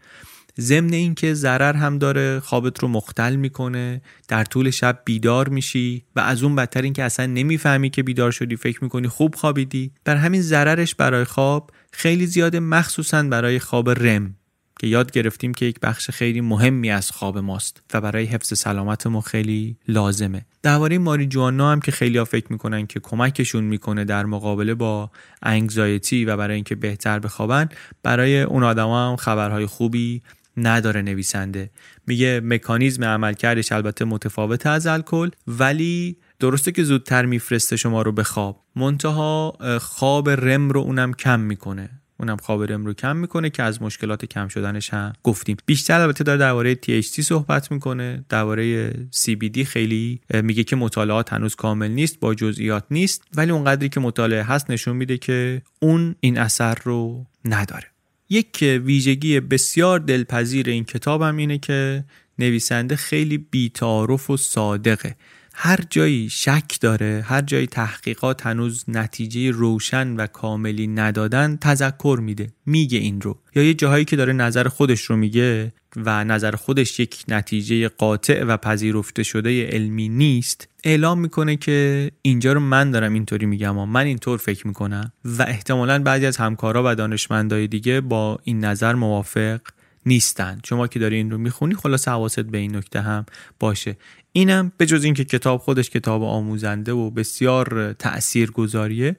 ضمن اینکه ضرر هم داره خوابت رو مختل می‌کنه در طول شب بیدار میشی و از اون بدتر اینکه اصلا نمی‌فهمی که بیدار شدی فکر می‌کنی خوب خوابیدی. بر همین ضررش برای خواب خیلی زیاده مخصوصا برای خواب رم که یاد گرفتیم که یک بخش خیلی مهمی از خواب ماست و برای حفظ سلامت ما خیلی لازمه. درباره ماری جوانا هم که خیلی ها فکر می‌کنن که کمکشون می‌کنه در مقابله با انگزایتی و برای اینکه بهتر بخوابن برای اون آدما هم خبرهای خوبی نداره نویسنده. میگه مکانیزم عملکردش البته متفاوت از الکل ولی درسته که زودتر میفرسته شما رو به خواب. منتها خواب رم رو اونم کم می‌کنه. اونم خواب رم رو کم می‌کنه که از مشکلات کم شدنش هم گفتیم. بیشتر البته داره درباره THC صحبت می‌کنه. درباره CBD خیلی میگه که مطالعات هنوز کامل نیست با جزئیات نیست ولی اونقدری که مطالعه هست نشون میده که اون این اثر رو نداره. یک ویژگی بسیار دلپذیر این کتابم اینه که نویسنده خیلی بیتعارف و صادقه. هر جایی شک داره هر جایی تحقیقات هنوز نتیجه روشن و کاملی ندادن تذکر میده میگه این رو. یا یه جاهایی که داره نظر خودش رو میگه و نظر خودش یک نتیجه قاطع و پذیرفته شده علمی نیست اعلام می‌کنه که اینجا رو من دارم اینطوری میگم و من اینطور فکر می‌کنم و احتمالا بعضی از همکارا و دانشمندای دیگه با این نظر موافق نیستن. شما که داری این رو می‌خونی خلاص حواست به این نکته هم باشه. اینم به جز اینکه کتاب خودش کتاب آموزنده و بسیار تأثیر گذاریه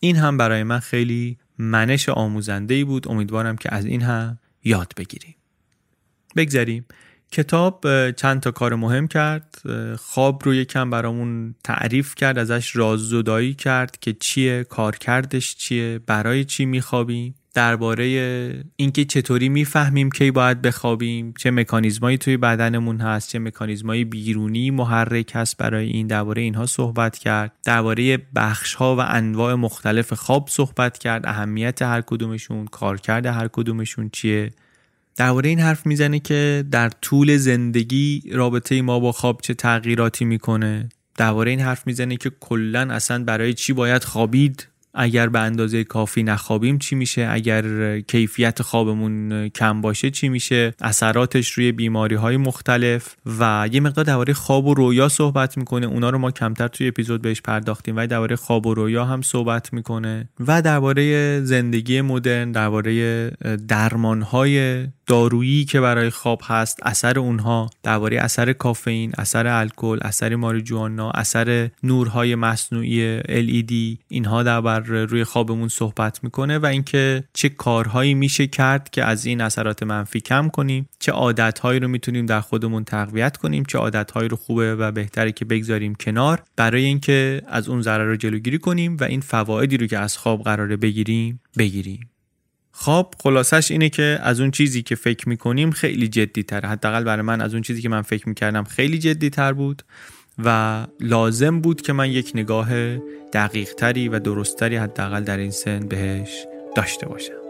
این هم برای من خیلی منش آموزنده ای بود. امیدوارم که از این هم یاد بگیریم. بگذریم. کتاب چند تا کار مهم کرد. خواب رو یکم برامون تعریف کرد ازش راززدایی کرد که چیه کارکردش چیه برای چی میخوابیم. درباره اینکه چطوری می‌فهمیم کی باید بخوابیم چه مکانیزمایی توی بدنمون هست چه مکانیزمایی بیرونی محرک هست برای این درباره اینها صحبت کرد. درباره بخش ها و انواع مختلف خواب صحبت کرد اهمیت هر کدومشون کارکرد هر کدومشون چیه. درباره این حرف می‌زنه که در طول زندگی رابطه ما با خواب چه تغییراتی می‌کنه. درباره این حرف می‌زنه که کلا اصلا برای چی باید خوابید؟ اگر به اندازه کافی نخوابیم چی میشه؟ اگر کیفیت خوابمون کم باشه چی میشه؟ اثراتش روی بیماری های مختلف و یه مقدار درباره خواب و رویا صحبت می‌کنه. اونا رو ما کمتر توی اپیزود بهش پرداختیم و درباره خواب و رویا هم صحبت می‌کنه. و درباره زندگی مدرن درباره درمان های دارویی که برای خواب هست اثر اونها درباره اثر کافئین اثر الکل اثر ماریجوانا اثر نورهای مصنوعی LED اینها در روی خوابمون صحبت می‌کنه و اینکه چه کارهایی میشه کرد که از این اثرات منفی کم کنیم چه عادتهایی رو می‌تونیم در خودمون تقویت کنیم چه عادتهایی رو خوبه و بهتره که بگذاریم کنار برای اینکه از اون ضرر رو جلوگیری کنیم و این فوایدی رو که از خواب قراره بگیریم بگیریم. خواب خلاصش اینه که از اون چیزی که فکر می‌کنیم خیلی جدی تره حداقل برای من از اون چیزی که من فکر می‌کردم خیلی جدی تر بود و لازم بود که من یک نگاه دقیق تری و درستتری حداقل در این سن بهش داشته باشم.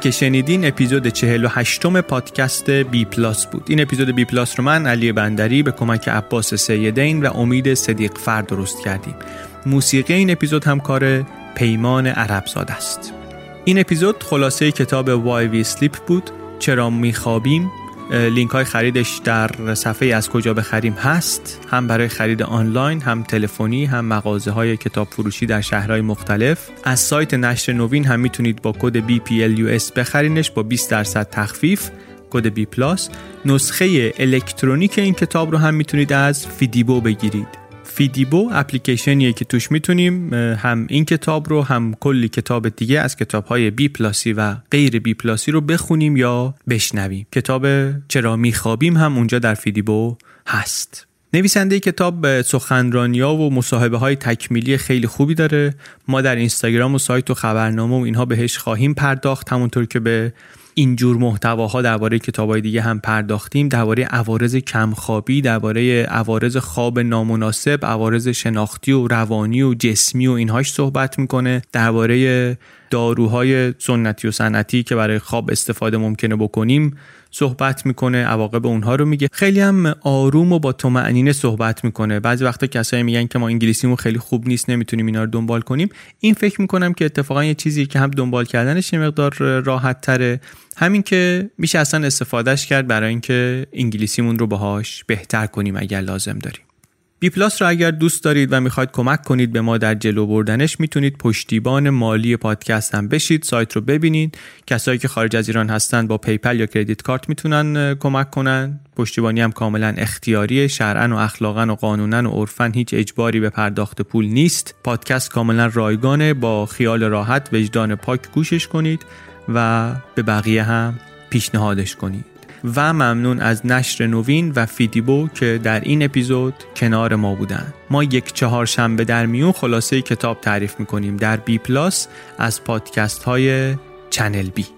که شنیدین اپیزود 48 م پادکست بی پلاس بود. این اپیزود بی پلاس رو من علی بندری به کمک عباس سیدین و امید صدیق فرد درست کردیم. موسیقی این اپیزود هم کار پیمان عربزاد است. این اپیزود خلاصه کتاب Why We Sleep بود. چرا میخوابیم؟ لینک های خریدش در صفحه از کجا بخریم هست هم برای خرید آنلاین هم تلفنی هم مغازه های کتاب فروشی در شهرهای مختلف. از سایت نشر نوین هم می‌تونید با کد BPLUS بخرینش با 20 درصد تخفیف کد پلاس نسخه الکترونیک این کتاب رو هم می‌تونید از فیدیبو بگیرید. فیدیبو اپلیکیشنیه که توش می‌تونیم هم این کتاب رو هم کلی کتاب دیگه از کتاب های بی پلاسی و غیر بی پلاسی رو بخونیم یا بشنویم کتاب چرا میخوابیم هم اونجا در فیدیبو هست نویسنده کتاب سخنرانی ها و مصاحبه های تکمیلی خیلی خوبی داره ما در اینستاگرام و سایت و خبرنامه و اینها بهش خواهیم پرداخت همونطور که به اینجور محتواها درباره کتابای دیگه هم پرداختیم. درباره عوارض کمخوابی درباره عوارض خواب نامناسب عوارض شناختی و روانی و جسمی و اینهاش صحبت می‌کنه. درباره داروهای سنتی و صنعتی که برای خواب استفاده ممکنه بکنیم صحبت می‌کنه عواقب اونها رو میگه. خیلی هم آروم و با معنینه صحبت می‌کنه. بعضی وقتا کسایی میگن که ما انگلیسیمون خیلی خوب نیست نمی‌تونیم اینا رو دنبال کنیم. این فکر می‌کنم که اتفاقا یه چیزی که هم دنبال کردنش یه مقدار راحت تره همین که میشه اصلا استفادهش کرد برای اینکه انگلیسیمون رو باهاش بهتر کنیم اگر لازم داریم. بی پلاس را اگر دوست دارید و می‌خواید کمک کنید به ما در جلو بردنش می‌تونید پشتیبان مالی پادکست هم بشید سایت رو ببینید. کسایی که خارج از ایران هستند با PayPal یا credit card می‌تونن کمک کنن. پشتیبانی هم کاملا اختیاریه شرعا و اخلاقا و قانونا و عرفا هیچ اجباری به پرداخت پول نیست. پادکست کاملا رایگانه با خیال راحت وجدان پاک گوشش کنید و به بقیه هم پیشنهادش کنید. و ممنون از نشر نوین و فیدیبو که در این اپیزود کنار ما بودن. ما یک چهارشنبه در میون خلاصه کتاب تعریف می‌کنیم در بی پلاس از پادکست های چنل بی